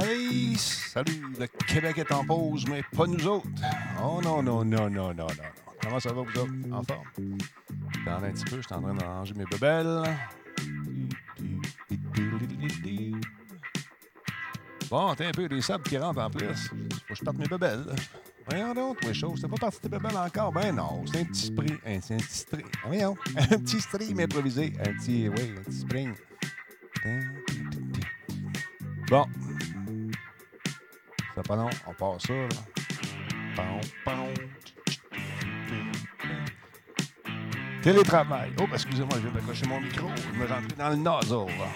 Hey, salut, le Québec est en pause, mais pas nous autres. Oh non, non, non, non, non, non. Comment ça va, vous autres? En forme? Dans un petit peu, je suis en train de ranger mes bebelles. Bon, t'as un peu des sables qui rentrent en plus. Faut que je parte mes bebelles. Voyons donc, mes choses. C'est pas parti tes bebelles encore? Ben non, c'est un petit spring. Un, c'est un petit string. Voyons, un petit string improvisé. Un petit, oui, un petit spring. Bon. Ça pas long, on passe ça, là. Télétravail. Oh, excusez-moi, je viens de cocher mon micro. Je me rentre dans le nozzle. là.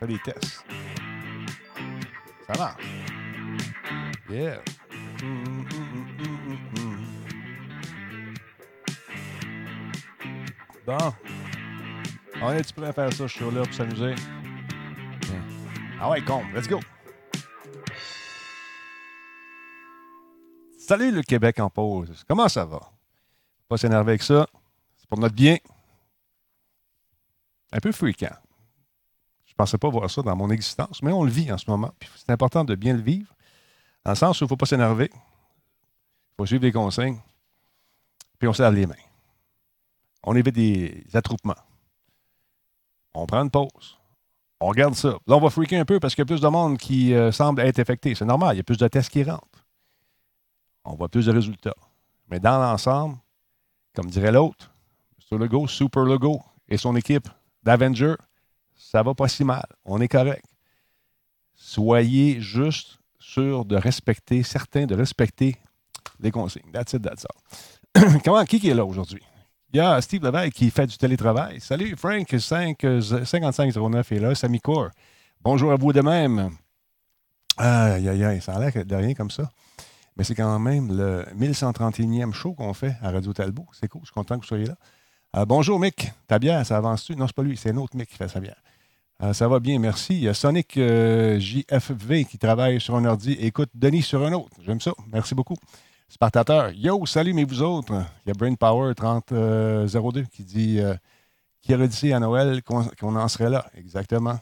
Fais des tests. Ça marche. Yeah. Bon. On est-tu prêt à faire ça? Je suis là pour s'amuser. Ah ouais, con. Let's go. Salut le Québec en pause. Comment ça va? Pas s'énerver avec ça. C'est pour notre bien. Un peu fréquent. Je pensais pas voir ça dans mon existence, mais on le vit en ce moment. C'est important de bien le vivre. Dans le sens où il ne faut pas s'énerver. Il faut suivre les consignes. Puis on se lave les mains. On évite des attroupements. On prend une pause. On regarde ça. Là, on va freaker un peu parce qu'il y a plus de monde qui euh, semble être affecté. C'est normal, il y a plus de tests qui rentrent. On voit plus de résultats. Mais dans l'ensemble, comme dirait l'autre, Mr. Legault, Super Legault et son équipe d'Avengers, ça va pas si mal. On est correct. Soyez juste sûrs de respecter, certains de respecter les consignes. That's it, that's. Comment, qui est là aujourd'hui? Il y a Steve Leveille qui fait du télétravail. Salut, Frank, 5, euh, 5509 est là. Samy Cour. Bonjour à vous de même. Aïe, aïe, aïe, ça a de rien comme ça. Mais c'est quand même le 1131e show qu'on fait à Radio Talbot. C'est cool, je suis content que vous soyez là. Euh, bonjour, Mick. Ta bière, ça avance-tu? Non, c'est pas lui, c'est un autre Mick qui fait sa bière. Euh, ça va bien, merci. Il y a Sonic JFV qui travaille sur un ordi. Écoute, Denis sur un autre. J'aime ça. Merci beaucoup. Spartateur. Yo, salut, mais vous autres. Il y a Brain Power 3002 qui dit euh, qui aurait dit à Noël qu'on en serait là. Exactement.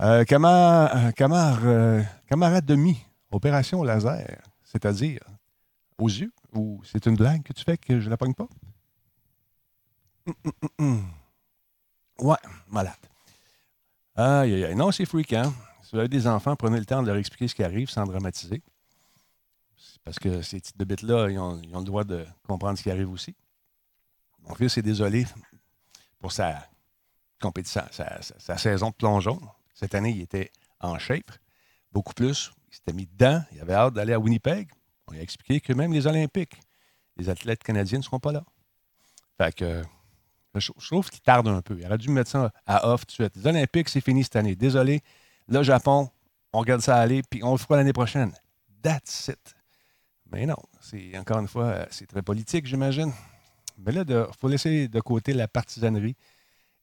Euh, euh, Camar, euh, camarade demi, opération laser, c'est-à-dire aux yeux, ou c'est une blague que tu fais que je la pogne pas? Hum, hum, hum. Ouais, malade. Aïe, aïe, aïe. Non, c'est freakant. Si vous avez des enfants, prenez le temps de leur expliquer ce qui arrive sans dramatiser. Parce que ces petites bébites-là, ils ont, ils ont le droit de comprendre ce qui arrive aussi. Mon fils est désolé pour sa, compétition, sa, sa- sa saison de plongeon. Cette année, il était en shape, beaucoup plus. Il s'était mis dedans. Il avait hâte d'aller à Winnipeg. On lui a expliqué que même les Olympiques, les athlètes canadiens ne seront pas là. Fait que je, trouve qu'il tarde un peu. Il aurait dû me mettre ça à off tout de suite. Les Olympiques, c'est fini cette année. Désolé. Le Japon, on regarde ça aller, puis on le fera l'année prochaine. That's it. Mais non, c'est encore une fois, euh, c'est très politique, j'imagine. Mais là, il faut laisser de côté la partisanerie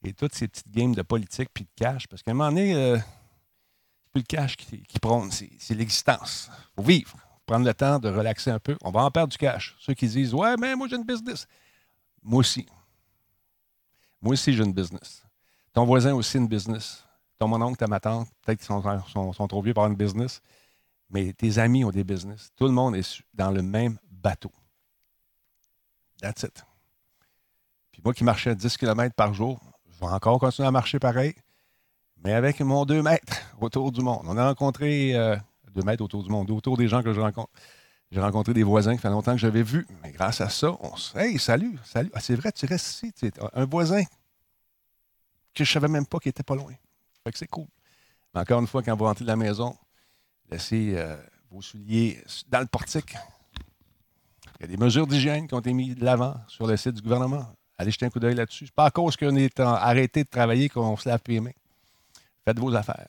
et toutes ces petites games de politique puis de cash, parce qu'à un moment donné, euh, c'est plus le cash qui, qui prône, c'est l'existence. Il faut vivre, prendre le temps de relaxer un peu. On va en perdre du cash. Ceux qui disent Ouais, mais moi j'ai une business. Moi aussi. Moi aussi, j'ai une business. Ton voisin aussi une business. Ton mon oncle, ta ma tante, peut-être qu'ils sont, sont- sont trop vieux pour avoir une business. Mais tes amis ont des business. Tout le monde est dans le même bateau. That's it. Puis moi qui marchais 10 km par jour, je vais encore continuer à marcher pareil, mais avec mon 2 mètres autour du monde. On a rencontré 2 mètres autour du monde, autour des gens que je rencontre. J'ai rencontré des voisins qui fait longtemps que j'avais vu. Mais grâce à ça, on se Hey, salut, salut. Ah, c'est vrai, tu restes ici. tu Un voisin que je savais même pas qu'il était pas loin. Fait que c'est cool. Mais encore une fois, quand vous rentrez de la maison, laissez euh, vos souliers dans le portique. Il y a des mesures d'hygiène qui ont été mises de l'avant sur le site du gouvernement. Allez jeter un coup d'œil là-dessus. C'est pas à cause qu'on est arrêté de travailler qu'on se lave les mains. Faites vos affaires.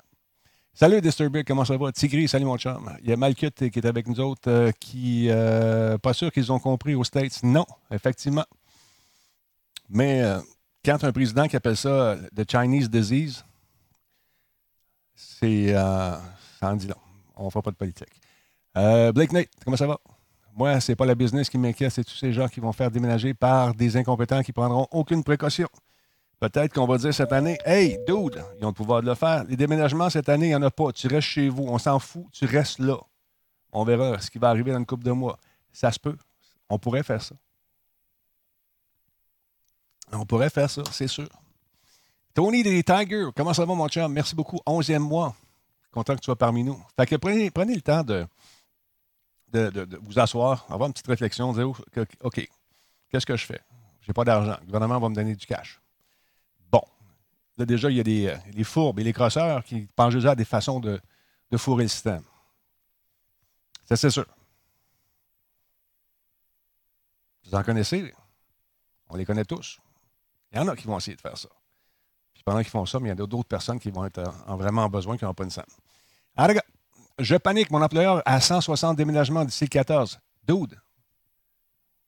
Salut Disturbic, comment ça va? Tigri, salut mon chum. Il y a Malkut qui est avec nous autres euh, qui, euh, pas sûr qu'ils ont compris aux States. Non, effectivement. Mais quand un président qui appelle ça The Chinese Disease, c'est. Ça en dit long. On ne fera pas de politique. Euh, Blake Nate, comment ça va? Moi, ce n'est pas la business qui m'inquiète, c'est tous ces gens qui vont faire déménager par des incompétents qui prendront aucune précaution. Peut-être qu'on va dire cette année, Hey, dude, ils ont le pouvoir de le faire. Les déménagements cette année, il n'y en a pas. Tu restes chez vous. On s'en fout. Tu restes là. On verra ce qui va arriver dans une couple de mois. Ça se peut. On pourrait faire ça. On pourrait faire ça, c'est sûr. Tony des Tigers, comment ça va, mon chum? Merci beaucoup. Onzième mois. Content que tu sois parmi nous. Fait que prenez, prenez le temps de, de, vous asseoir, avoir une petite réflexion, dire OK, qu'est-ce que je fais? Je n'ai pas d'argent. Le gouvernement va me donner du cash. Bon. Là, déjà, il y a des, les fourbes et les crosseurs qui pensent déjà à des façons de, de fourrer le système. Ça, c'est sûr. Vous en connaissez? On les connaît tous. Il y en a qui vont essayer de faire ça. Pendant qu'ils font ça, mais il y a d'autres personnes qui vont être en vraiment besoin, qui n'ont pas une scène. Alors, je panique, mon employeur a 160 déménagements d'ici le 14. Dude,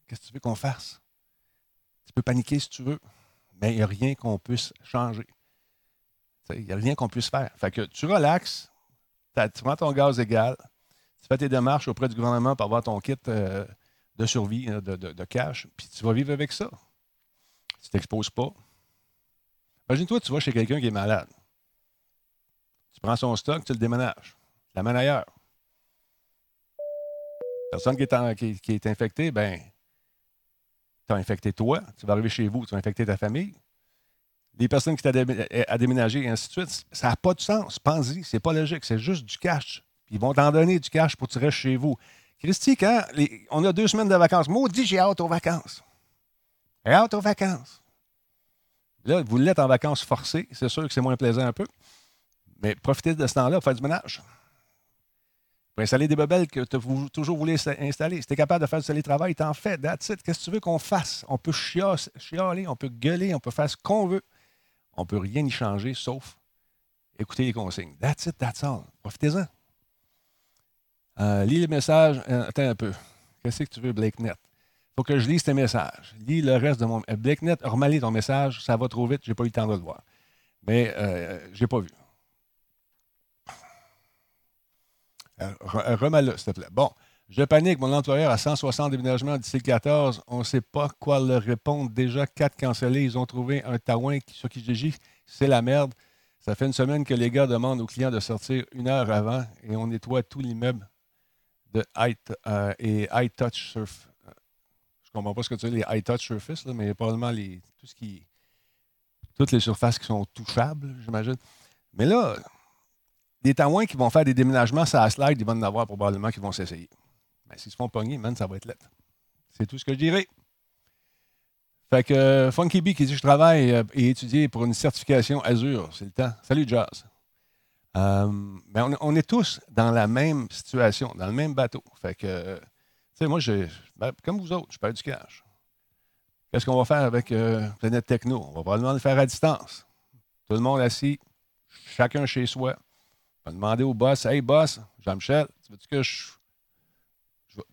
qu'est-ce que tu veux qu'on fasse? Tu peux paniquer si tu veux, mais il n'y a rien qu'on puisse changer. Il n'y a rien qu'on puisse faire. Fait que tu relaxes, tu prends ton gaz égal, tu fais tes démarches auprès du gouvernement pour avoir ton kit euh, de survie, euh, de, cash, puis tu vas vivre avec ça. Tu ne t'exposes pas. Imagine-toi, tu vas chez quelqu'un qui est malade. Tu prends son stock, tu le déménages. Tu l'amènes ailleurs. Personne qui est, infectée, ben, tu as infecté toi, tu vas arriver chez vous, tu vas infecter ta famille. Les personnes qui t'ont à déménager et ainsi de suite, ça n'a pas de sens. Pense-y, c'est pas logique, c'est juste du cash. Ils vont t'en donner du cash pour que tu restes chez vous. Christy, quand on a deux semaines de vacances, maudit, j'ai hâte aux vacances. J'ai hâte aux vacances. Là, vous l'êtes en vacances forcées, c'est sûr que c'est moins plaisant un peu. Mais profitez de ce temps-là pour faire du ménage. Pour installer des bebelles que tu as toujours voulu installer. Si tu es capable de faire du télétravail, t'en fais. That's it. Qu'est-ce que tu veux qu'on fasse? On peut chialer, on peut gueuler, on peut faire ce qu'on veut. On ne peut rien y changer sauf écouter les consignes. That's it, that's all. Profitez-en. Euh, lis le message. Euh, attends un peu. Qu'est-ce que tu veux, BlakeNet? Faut que je lise tes messages. Lis le reste de mon. Euh, BlakeNet, remets ton message. Ça va trop vite. Je n'ai pas eu le temps de le voir. Mais je n'ai pas vu. Remets-le, s'il te plaît. Bon. Je panique. Mon employeur a 160 déménagements d'ici le 14. On ne sait pas quoi leur répondre. Déjà, quatre cancellés. Ils ont trouvé un taouin sur Kijiji. C'est la merde. Ça fait une semaine que les gars demandent aux clients de sortir une heure avant et on nettoie tout l'immeuble de high, euh, et high touch surf. Euh, comprends pas ce que tu dis, les high touch surface, mais probablement les, tout ce qui, toutes les surfaces qui sont touchables, j'imagine. Mais là, des témoins qui vont faire des déménagements ça slide, ils vont en avoir probablement qui vont s'essayer. Mais s'ils se font pogner, man, ça va être lettre. C'est tout ce que je dirais. Fait que euh, Funky Bee qui dit Je travaille et étudier pour une certification Azure. C'est le temps. Salut, Jazz. Euh, ben, on, est tous dans la même situation, dans le même bateau. Fait que, sais, moi, ben, comme vous autres, je perds du cash. Qu'est-ce qu'on va faire avec euh, Planète Techno? On va probablement le faire à distance. Tout le monde assis, chacun chez soi. On va demander au boss Hey, boss, Jean-Michel, tu veux-tu que je,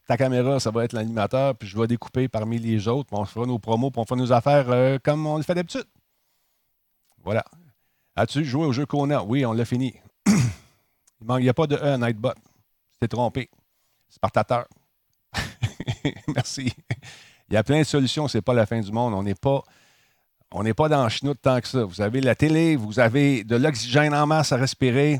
Ta caméra, ça va être l'animateur, puis je vais découper parmi les autres, puis on fera nos promos, puis on fera nos affaires euh, comme on le fait d'habitude. Voilà. As-tu joué au jeu a? Oui, on l'a fini. Il n'y a pas de E à Nightbot. T'es trompé. Spartateur. Merci. Il y a plein de solutions, ce n'est pas la fin du monde. On n'est pas, pas dans le chenoute tant que ça. Vous avez la télé, vous avez de l'oxygène en masse à respirer,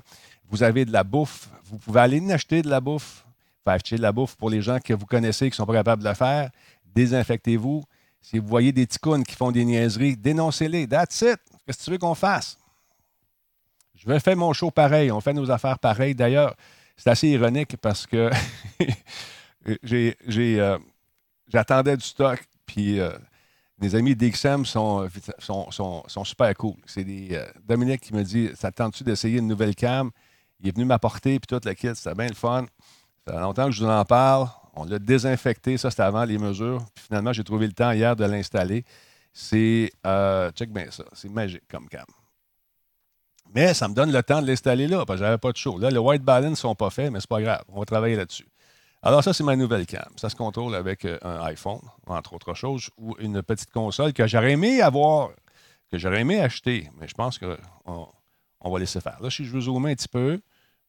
vous avez de la bouffe. Vous pouvez aller acheter de la bouffe, faire acheter de la bouffe pour les gens que vous connaissez qui sont pas capables de le faire. Désinfectez-vous. Si vous voyez des ticounes qui font des niaiseries, dénoncez-les. That's it. Qu'est-ce que tu veux qu'on fasse? Je vais faire mon show pareil. On fait nos affaires pareil. D'ailleurs, c'est assez ironique parce que euh, j'attendais du stock, puis euh, mes amis d'XM sont, sont, sont, super cool. C'est euh, Dominique qui me dit Ça tente-tu d'essayer une nouvelle cam Il est venu m'apporter, puis toute la kit, c'était bien le fun. Ça fait longtemps que je vous en parle. On l'a désinfecté, ça c'était avant les mesures. Puis finalement, j'ai trouvé le temps hier de l'installer. C'est, check bien ça, c'est magique comme cam. Mais ça me donne le temps de l'installer là, parce que j'avais pas de show. Là, les white balance ne sont pas faits, mais c'est pas grave. On va travailler là-dessus. Alors, ça, c'est ma nouvelle cam. Ça se contrôle avec euh, un iPhone, entre autres choses, ou une petite console que j'aurais aimé avoir, que j'aurais aimé acheter, mais je pense qu'on on va laisser faire. Là, si je veux zoomer un petit peu,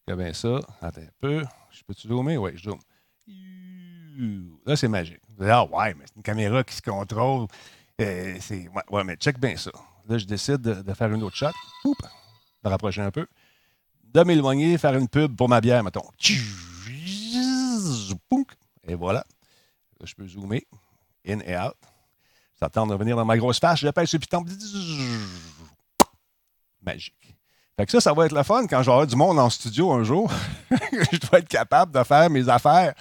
que bien ça, attends un peu. Je peux-tu zoomer? Oui, je zoome. Là, c'est magique. Ah ouais, mais c'est une caméra qui se contrôle. Euh, c'est, ouais, mais check bien ça. Là, je décide de, faire une autre shot. Oup, de rapprocher un peu. De m'éloigner, faire une pub pour ma bière, mettons. Et voilà. Là, je peux zoomer. In et out. Ça tente de revenir dans ma grosse face. Je pèse sur le piton. Magique. Fait que ça, ça va être le fun quand j'aurai du monde en studio un jour. je dois être capable de faire mes affaires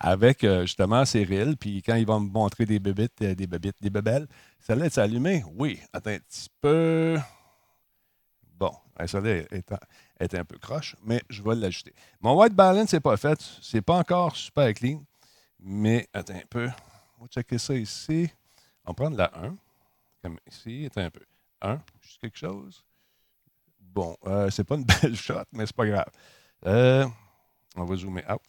avec euh, justement Cyril. Puis quand il va me montrer des bébites, euh, des bébites, des bébelles, celle-là est allumée? Oui. Attends un petit peu. Bon, celle-là un peu croche, mais je vais l'ajuster. Mon white balance n'est pas fait. C'est pas encore super clean. Mais attends un peu. On va checker ça ici. On va prendre la 1. Comme ici. Attends un peu. 1. Juste quelque chose. Bon, euh, c'est pas une belle shot, mais c'est pas grave. Euh, on va zoomer out.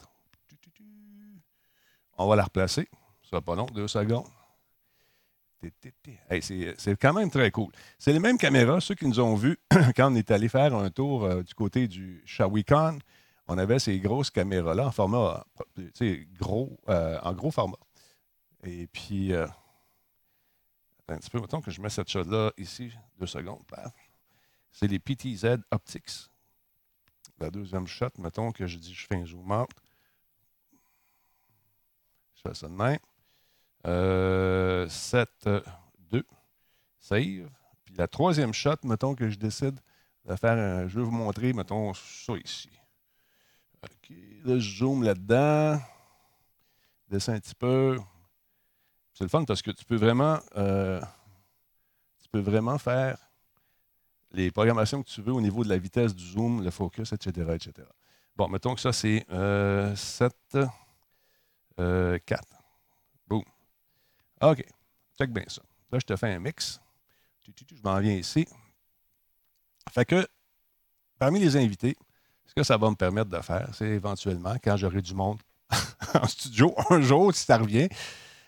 On va la replacer. Ça va pas long, deux secondes. C'est quand même très cool. C'est les mêmes caméras, ceux qui nous ont vus quand on est allé faire un tour euh, du côté du Shawicon. On avait ces grosses caméras-là en format, gros, en gros format. Et puis, un petit peu, mettons que je mets cette shot-là ici, deux secondes, c'est les PTZ Optics. La deuxième shot, mettons que je dis je fais un zoom out. Je fais ça de même. 7, euh, 2. Save. Puis la troisième shot, mettons que je décide de faire un. Je vais vous montrer, mettons, ça ici. OK. Là, je zoome là-dedans. Descends un petit peu. C'est le fun parce que tu peux vraiment. Euh, tu peux vraiment faire les programmations que tu veux au niveau de la vitesse du zoom, le focus, etc. etc. Bon, mettons que ça, c'est 7, euh, 4. OK. Check bien ça. Là, je te fais un mix. Je m'en viens ici. Fait que, parmi les invités, ce que ça va me permettre de faire, c'est éventuellement, quand j'aurai du monde en studio un jour, si ça revient,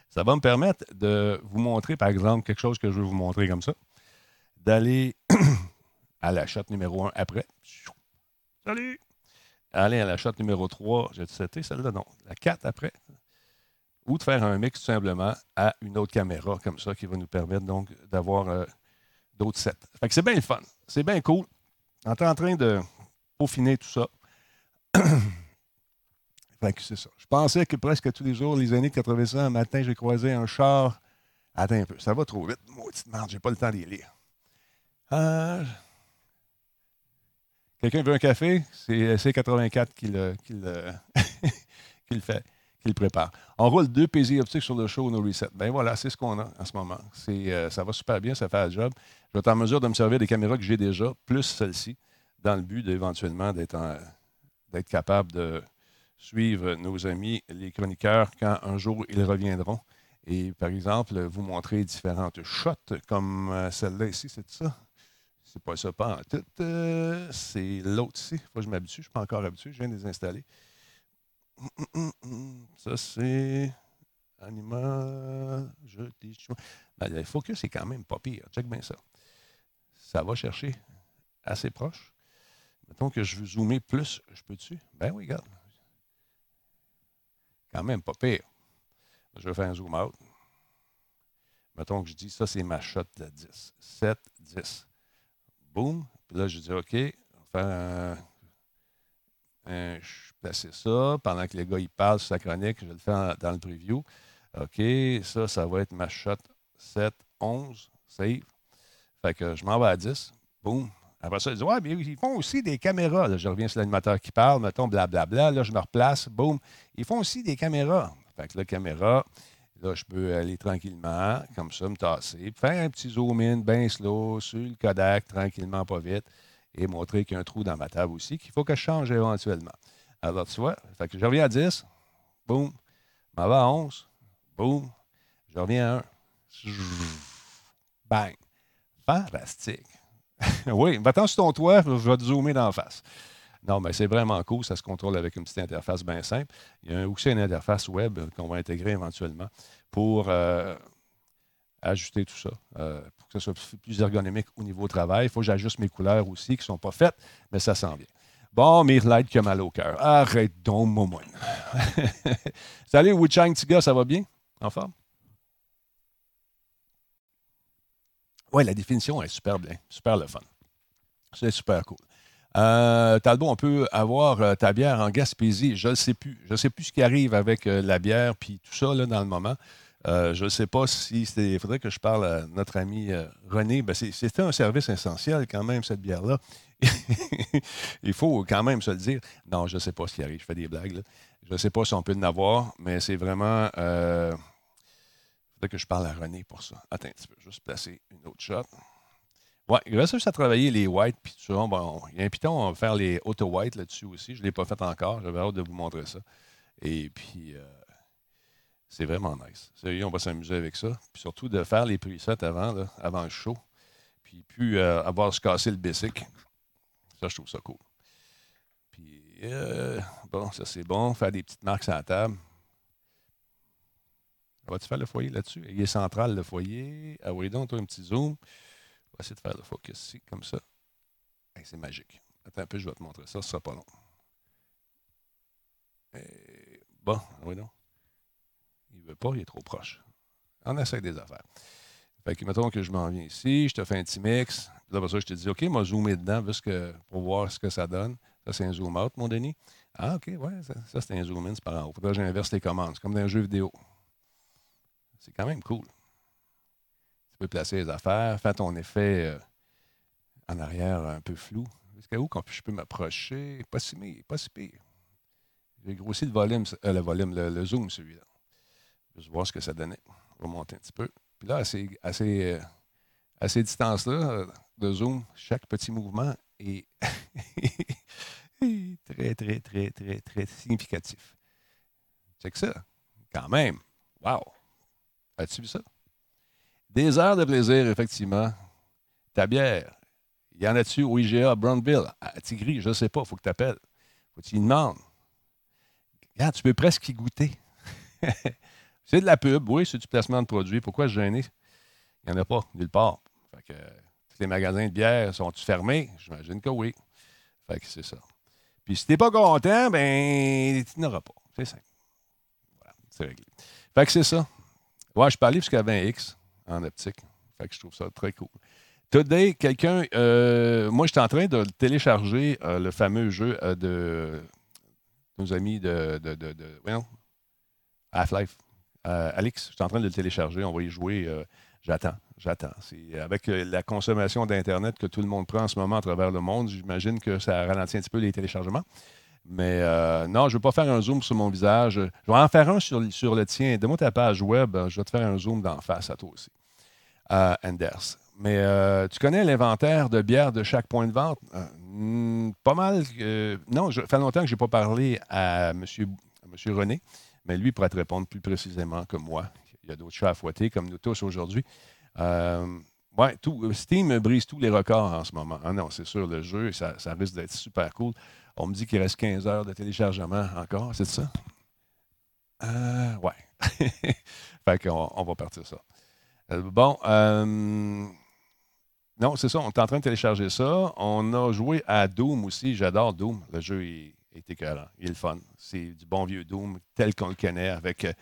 ça va me permettre de vous montrer, par exemple, quelque chose que je veux vous montrer comme ça, d'aller à la shot numéro 1 après. Salut! Aller à la shot numéro 3, j'ai cité celle-là, non. La 4 après. Ou de faire un mix tout simplement à une autre caméra comme ça qui va nous permettre donc d'avoir euh, d'autres sets. Fait que c'est bien le fun. C'est bien cool. On est en train de peaufiner tout ça. fait que c'est ça. Je pensais que presque tous les jours, les années 85, un matin, j'ai croisé un char. Attends un peu, ça va trop vite. Maudite merde, j'ai pas le temps les lire. Euh, Quelqu'un veut un café? C'est C84 qui le, fait, qui le prépare. On roule deux PZ optiques sur le show No Reset. Ben voilà, c'est ce qu'on a en ce moment. Euh, ça va super bien, ça fait le job. Je vais être en mesure de me servir des caméras que j'ai déjà, plus celle-ci, dans le but éventuellement d'être capable de suivre nos amis, les chroniqueurs, quand un jour ils reviendront. Et par exemple, vous montrer différentes shots comme euh, celle-là ici, c'est ça? C'est pas ça, pas en tout. Euh, c'est l'autre ici. Faut que je m'habitue. Je ne suis pas encore habitué. Je viens de les installer. Ça, c'est Anima. Je ben, le focus c'est quand même pas pire. Check bien ça. Ça va chercher assez proche. Mettons que je veux zoomer plus. Je peux dessus? Ben oui, regarde. Quand même pas pire. Je vais faire un zoom out. Mettons que je dis ça, c'est ma shot de 10. 7, 10. Boum. Puis là, je dis OK, on va faire un, je placer ça. Pendant que les gars ils parlent sur sa chronique, je le faire dans le preview. OK, ça, ça va être ma shot 7, 11, save. Fait que je m'en vais à 10. Boum. Après ça, ils disent Ouais, mais ils font aussi des caméras. Je reviens sur l'animateur qui parle, mettons, blablabla. Là, je me replace. Boum. Ils font aussi des caméras. Fait que la caméra, Là, je peux aller tranquillement, comme ça, me tasser, faire un petit zoom in bien slow sur le Kodak, tranquillement, pas vite, et montrer qu'il y a un trou dans ma table aussi, qu'il faut que je change éventuellement. Alors, tu vois, fait que je reviens à 10, boum, m'en va à 11, boum, je reviens à 1, bang. Fantastique. oui, va-t'en sur ton toit, je vais te zoomer la face. Non, mais c'est vraiment cool. Ça se contrôle avec une petite interface bien simple. Il y a aussi une interface web qu'on va intégrer éventuellement pour euh, ajuster tout ça, euh, que ce soit plus ergonomique au niveau travail. Il faut que j'ajuste mes couleurs aussi, qui ne sont pas faites, mais ça s'en vient. Bon, Mirlight qui a mal au cœur. Arrête donc, Momoine. Salut, Wuchang Tiga, ça va bien? En forme? Oui, la définition est super bien, super le fun. C'est super cool. Euh, Talbot, on peut avoir euh, ta bière en Gaspésie. Je ne sais plus. Je ne sais plus ce qui arrive avec euh, la bière puis tout ça là, dans le moment. Je ne sais pas si Il faudrait que je parle à notre ami René. Ben, c'était un service essentiel quand même, cette bière-là. Il faut quand même se le dire. Non, je ne sais pas ce qui arrive. Je fais des blagues. Je ne sais pas si on peut en avoir, mais c'est vraiment. Il faudrait que je parle à René pour ça. Attends, tu peux juste placer une autre shot. Reste juste à travailler les whites. Puis bon, il y a un piton, on va faire les auto-whites là-dessus aussi. Je ne l'ai pas fait encore. J'avais hâte de vous montrer ça. Et puis, euh, c'est vraiment nice. Sérieux, on va s'amuser avec ça. Puis surtout de faire les presets avant, avant le show. Puis, puis euh, avoir se casser le basic. Ça, je trouve ça cool. Puis, euh, bon, ça c'est bon. Faire des petites marques à la table. Vas-tu faire le foyer là-dessus? Il est central, le foyer. Ah oui, donc, toi, un petit zoom. On va essayer de faire le focus ici, comme ça. c'est magique. Attends un peu, je vais te montrer ça, ce sera pas long. bon, oui, non. Pas, il est trop proche. On essaie des affaires. Fait que, mettons que je m'en viens ici, je te fais un petit mix. Là, pour ça, je te dis, OK, moi, zoomer dedans pour voir ce que ça donne. Ça, c'est un zoom out, mon Denis. Ah, OK, ouais, ça, c'est un zoom in, c'est par en haut. Que j'inverse les commandes. C'est comme dans un jeu vidéo. C'est quand même cool peux placer les affaires, faire ton effet euh, en arrière un peu flou. Jusqu'à où je peux m'approcher? Pas si, pas si pire. J'ai grossi le volume, euh, le volume, le, zoom, celui-là. Vais voir ce que ça donnait. On va monter un petit peu. Puis là, à ces, assez, euh, distances-là de zoom, chaque petit mouvement est très, très, très, très, très significatif. C'est que ça. Quand même. Wow! As-tu vu ça? Des heures de plaisir, effectivement. Ta bière, y en a-tu au IGA Brownville, à Tigri, je ne sais pas, il faut que tu appelles. faut que tu y demandes. Regarde, tu peux presque y goûter. c'est de la pub, oui, c'est du placement de produits. Pourquoi se gêner? Il n'y en a pas, nulle part. Fait que, tous les magasins de bière sont-ils fermés? J'imagine que oui. Fait que c'est ça. Puis si tu n'es pas content, ben, tu n'auras pas. C'est simple. Voilà, c'est réglé. Fait que c'est ça. Ouais, je parlais jusqu'à 20X en optique. Fait que je trouve ça très cool. Today, quelqu'un. Euh, moi, je suis en train de télécharger euh, le fameux jeu euh, de nos amis de. de, de, Half-Life. Alex, je suis en train de le télécharger. On va y jouer. j'attends. J'attends. C'est avec la consommation d'Internet que tout le monde prend en ce moment à travers le monde. J'imagine que ça ralentit un petit peu les téléchargements. Mais non, je ne veux pas faire un zoom sur mon visage. Je vais en faire un sur, le tien. Donne-moi ta page web. Je vais te faire un zoom d'en face à toi aussi. Anders. Mais euh, tu connais l'inventaire de bières de chaque point de vente? Euh, hmm, pas mal. non, ça fait longtemps que je n'ai pas parlé à M. Monsieur, René, mais lui pourrait te répondre plus précisément que moi. Il y a d'autres chats à fouetter, comme nous tous aujourd'hui. Euh, ouais, tout, Steam brise tous les records en ce moment. Ah non, c'est sûr, le jeu, ça, risque d'être super cool. On me dit qu'il reste 15 heures de téléchargement encore, c'est ça? Euh, ouais. fait qu'on on va partir ça. Euh, bon, euh, non, c'est ça, on est en train de télécharger ça. On a joué à Doom aussi. J'adore Doom. Le jeu est, est écœurant. Il est le fun. C'est du bon vieux Doom tel qu'on le connaît avec, euh,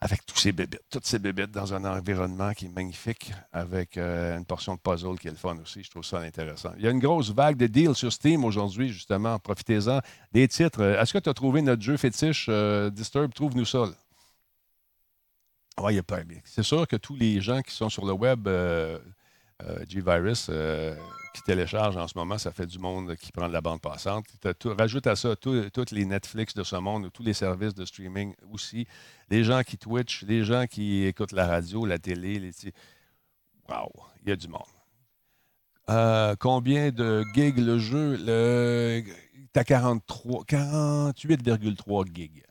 avec tous ces bébites, toutes ces bébites dans un environnement qui est magnifique avec une portion de puzzle qui est le fun aussi. Je trouve ça intéressant. Il y a une grosse vague de deals sur Steam aujourd'hui, justement. Profitez-en. Des titres. Est-ce que tu as trouvé notre jeu fétiche Disturb? Trouve-nous ça. Oui, C'est sûr que tous les gens qui sont sur le web, euh, euh, G-Virus, euh, qui téléchargent en ce moment, ça fait du monde qui prend de la bande passante. rajoute à ça tous les Netflix de ce monde, tous les services de streaming aussi, les gens qui Twitch, les gens qui écoutent la radio, la télé. Wow, il y a du monde. combien de gigs le jeu? Le... Tu as 48,3 gigs.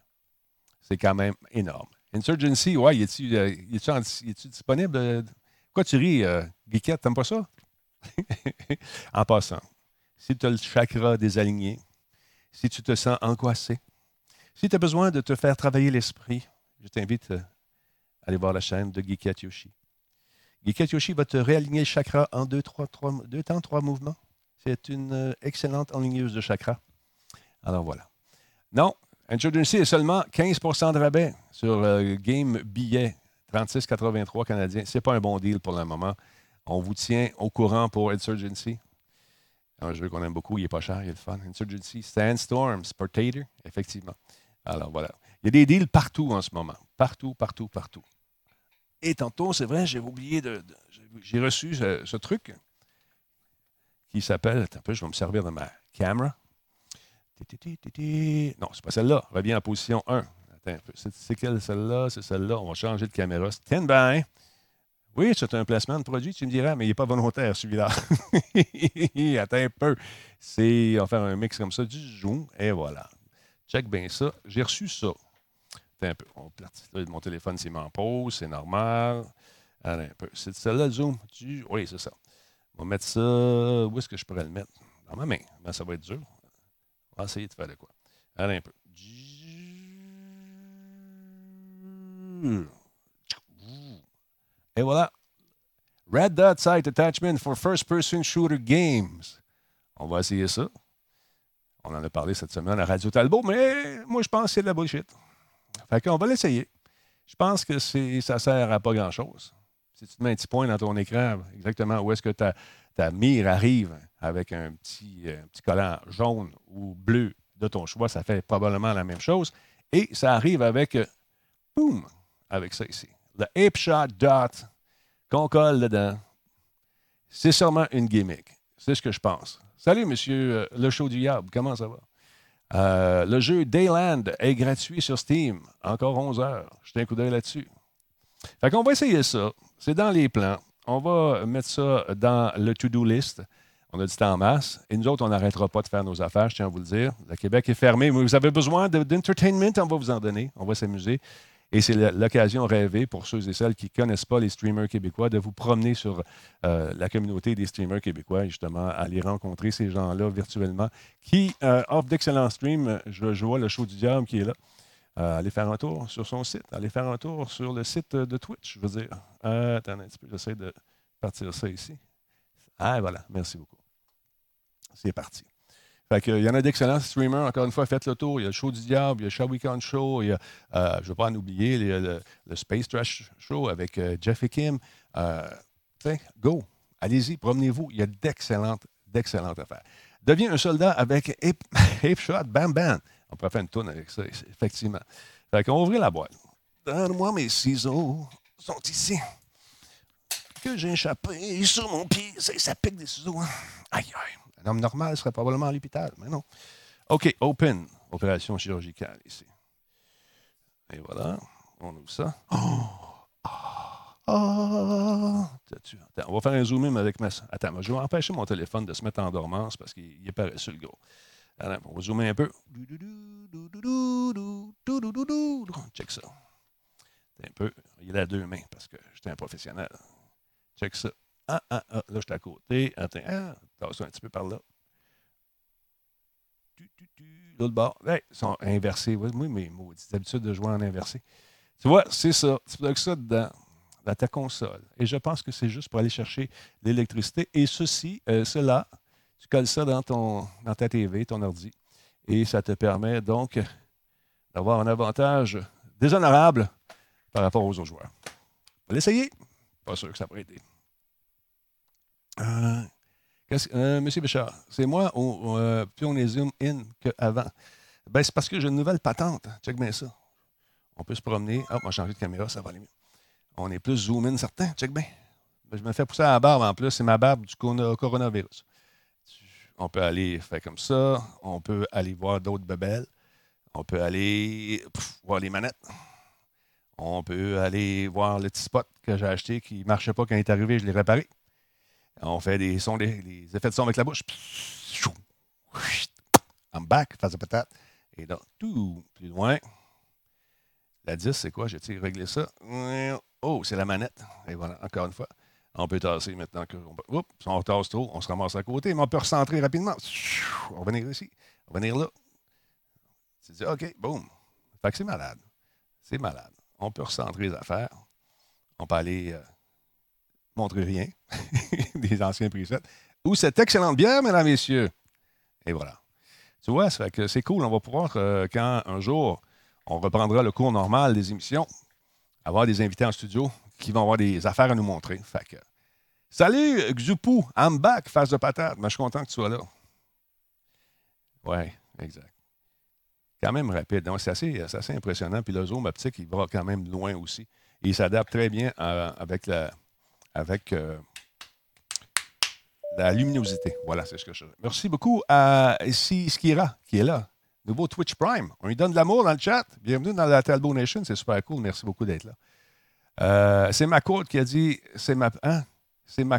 C'est quand même énorme. Insurgency, ouais, est-tu euh, disponible? Quoi tu ris, euh, t'aimes pas ça? en passant, si tu as le chakra désaligné, si tu te sens angoissé, si tu as besoin de te faire travailler l'esprit, je t'invite euh, à aller voir la chaîne de Geeket Yoshi. Yoshi va te réaligner le chakra en deux, trois, trois, deux temps, trois mouvements. C'est une euh, excellente enligneuse de chakra. Alors voilà. Non, Insurgency est seulement 15% de rabais sur le Game Billet 36,83 canadien. Ce n'est pas un bon deal pour le moment. On vous tient au courant pour Insurgency. Un jeu qu'on aime beaucoup, il n'est pas cher, il est le fun. Insurgency, Sandstorm, Sportator, effectivement. Alors voilà. Il y a des deals partout en ce moment. Partout, partout, partout. Et tantôt, c'est vrai, j'ai oublié de. j'ai reçu ce, truc qui s'appelle. Attends un peu, je vais me servir de ma caméra. Non, c'est pas celle-là. Reviens en position 1. Attends un peu. C'est quelle celle-là? C'est celle-là. On va changer de caméra. Stand by. Oui, c'est un placement de produit, tu me diras, mais il n'est pas volontaire, celui-là. Attends un peu. C'est, on va faire un mix comme ça, du zoom, et voilà. Check bien ça. J'ai reçu ça. Attends un peu. On mon téléphone mis en pause, c'est normal. Attends un peu. C'est celle-là, le zoom? Oui, c'est ça. On va mettre ça. Où est-ce que je pourrais le mettre? Dans ma main. Ben, ça va être dur. On va essayer de faire de quoi? Attends un peu. Et voilà. Red Dot Site Attachment for First-Person Shooter Games. On va essayer ça. On en a parlé cette semaine à Radio Talbot, mais moi, je pense que c'est de la bullshit. Fait qu'on va l'essayer. Je pense que ça sert à pas grand-chose. Si tu te mets un petit point dans ton écran, exactement où est-ce que ta, ta mire arrive avec un petit, euh, un petit collant jaune ou bleu de ton choix, ça fait probablement la même chose. Et ça arrive avec, euh, boum, avec ça ici le Ape Shot Dot qu'on colle dedans, c'est sûrement une gimmick. C'est ce que je pense. Salut, monsieur euh, Le Show du Yab, comment ça va? Euh, le jeu Dayland est gratuit sur Steam. Encore 11 heures. Jetez un coup d'œil là-dessus. Fait qu'on va essayer ça. C'est dans les plans. On va mettre ça dans le to-do list. On a du temps en masse. Et nous autres, on n'arrêtera pas de faire nos affaires, je tiens à vous le dire. Le Québec est fermé, vous avez besoin d'entertainment, on va vous en donner. On va s'amuser. Et c'est l'occasion rêvée pour ceux et celles qui ne connaissent pas les streamers québécois de vous promener sur euh, la communauté des streamers québécois et justement aller rencontrer ces gens-là virtuellement qui euh, offrent d'excellents streams. Je, vois le show du diable qui est là. Euh, allez faire un tour sur son site. Allez faire un tour sur le site de Twitch, je veux dire. attendez un petit peu, j'essaie de partir ça ici. Ah, voilà, merci beaucoup. C'est parti. Fait il y en a d'excellents streamers. Encore une fois, faites le tour. Il y a le show du diable, il y a le Shall Weekend Show, il y a, euh, je ne veux pas en oublier, le, Space Trash Show avec euh, Jeff et Kim. Euh, go. Allez-y, promenez-vous. Il y a d'excellentes, d'excellentes affaires. Deviens un soldat avec Ape, Shot, bam, bam. On pourrait faire une tourne avec ça, effectivement. Fait qu'on va ouvrir la boîte. Donne-moi mes ciseaux. Ils sont ici. Que j'ai échappé sur mon pied. Ça, pique des ciseaux. Hein. Aïe, aïe. Un homme normal serait probablement à l'hôpital, mais non. OK, open. Opération chirurgicale ici. Et voilà. On ouvre ça. Oh! Ah! Attends, on va faire un zoom avec ma. Attends, je vais empêcher mon téléphone de se mettre en dormance parce qu'il est paresseux, le gros. on va zoomer un peu. Check ça. Un peu. Il a deux mains parce que j'étais un professionnel. Check ça. Ah, ah, ah, là, je suis à côté. Attends, ah, tasse un petit peu par là. L'autre bord. ils sont inversés. Oui, mais maudites habitude de jouer en inversé. Tu vois, c'est ça. Tu que ça dans, dans, ta console. Et je pense que c'est juste pour aller chercher l'électricité. Et ceci, euh, cela, tu colles ça dans, ton, dans ta TV, ton ordi. Et ça te permet donc d'avoir un avantage déshonorable par rapport aux autres joueurs. On va l'essayer. Pas sûr que ça pourrait aider. Euh, euh, Monsieur Béchard, c'est moi, on, euh, plus on est zoom in qu'avant? Ben, c'est parce que j'ai une nouvelle patente. Check bien ça. On peut se promener. Hop, on va changer de caméra, ça va aller mieux. On est plus zoom in certain. Check bien. Ben, je me fais pousser à la barbe en plus. C'est ma barbe du coronavirus. On peut aller faire comme ça. On peut aller voir d'autres bebelles. On peut aller voir les manettes. On peut aller voir le petit spot que j'ai acheté qui ne marchait pas quand il est arrivé. Je l'ai réparé. On fait des sons, des, effets de son avec la bouche. I'm back, face à patate. Et donc, tout plus loin. La 10, c'est quoi? J'ai réglé ça. Oh, c'est la manette. Et voilà, encore une fois. On peut tasser maintenant. Que on, oups, si on tasse trop, on se ramasse à côté, mais on peut recentrer rapidement. On va venir ici. On va venir là. Tu dis, OK, boum. Fait que c'est malade. C'est malade. On peut recentrer les affaires. On peut aller. Euh, montrer rien des anciens presets. ou cette excellente bière, mesdames messieurs. Et voilà. Tu vois, c'est cool. On va pouvoir, euh, quand un jour on reprendra le cours normal des émissions, avoir des invités en studio qui vont avoir des affaires à nous montrer. Que, salut, Xupu, I'm back, face de patate. Mais je suis content que tu sois là. Oui, exact. Quand même rapide. Donc, c'est assez, impressionnant. Puis le zoom optique, il va quand même loin aussi. il s'adapte très bien avec la, avec, euh, la luminosité. Voilà, c'est ce que je Merci beaucoup à Skira qui est là. Nouveau Twitch Prime. On lui donne de l'amour dans le chat. Bienvenue dans la Talbot Nation. C'est super cool. Merci beaucoup d'être là. Euh, c'est ma côte qui a dit. C'est ma. Hein?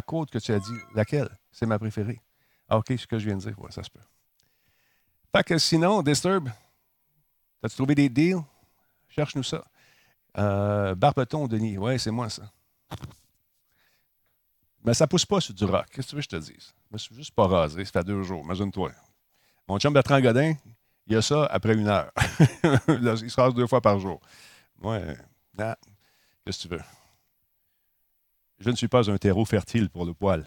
Côte que tu as dit. Laquelle? C'est ma préférée. Ah, OK, ce que je viens de dire. Ouais, ça se peut. Fait que sinon, Disturb, as-tu trouvé des deals? Cherche-nous ça. Euh, Barbeton, Denis. Oui, c'est moi, ça. Mais ça pousse pas sur du rock. Qu'est-ce que tu veux que je te dise? Je me suis juste pas rasé. Ça fait deux jours. Imagine-toi. Mon chum Bertrand Godin, il a ça après une heure. il se rase deux fois par jour. Ouais. Qu'est-ce que tu veux? Je ne suis pas un terreau fertile pour le poil.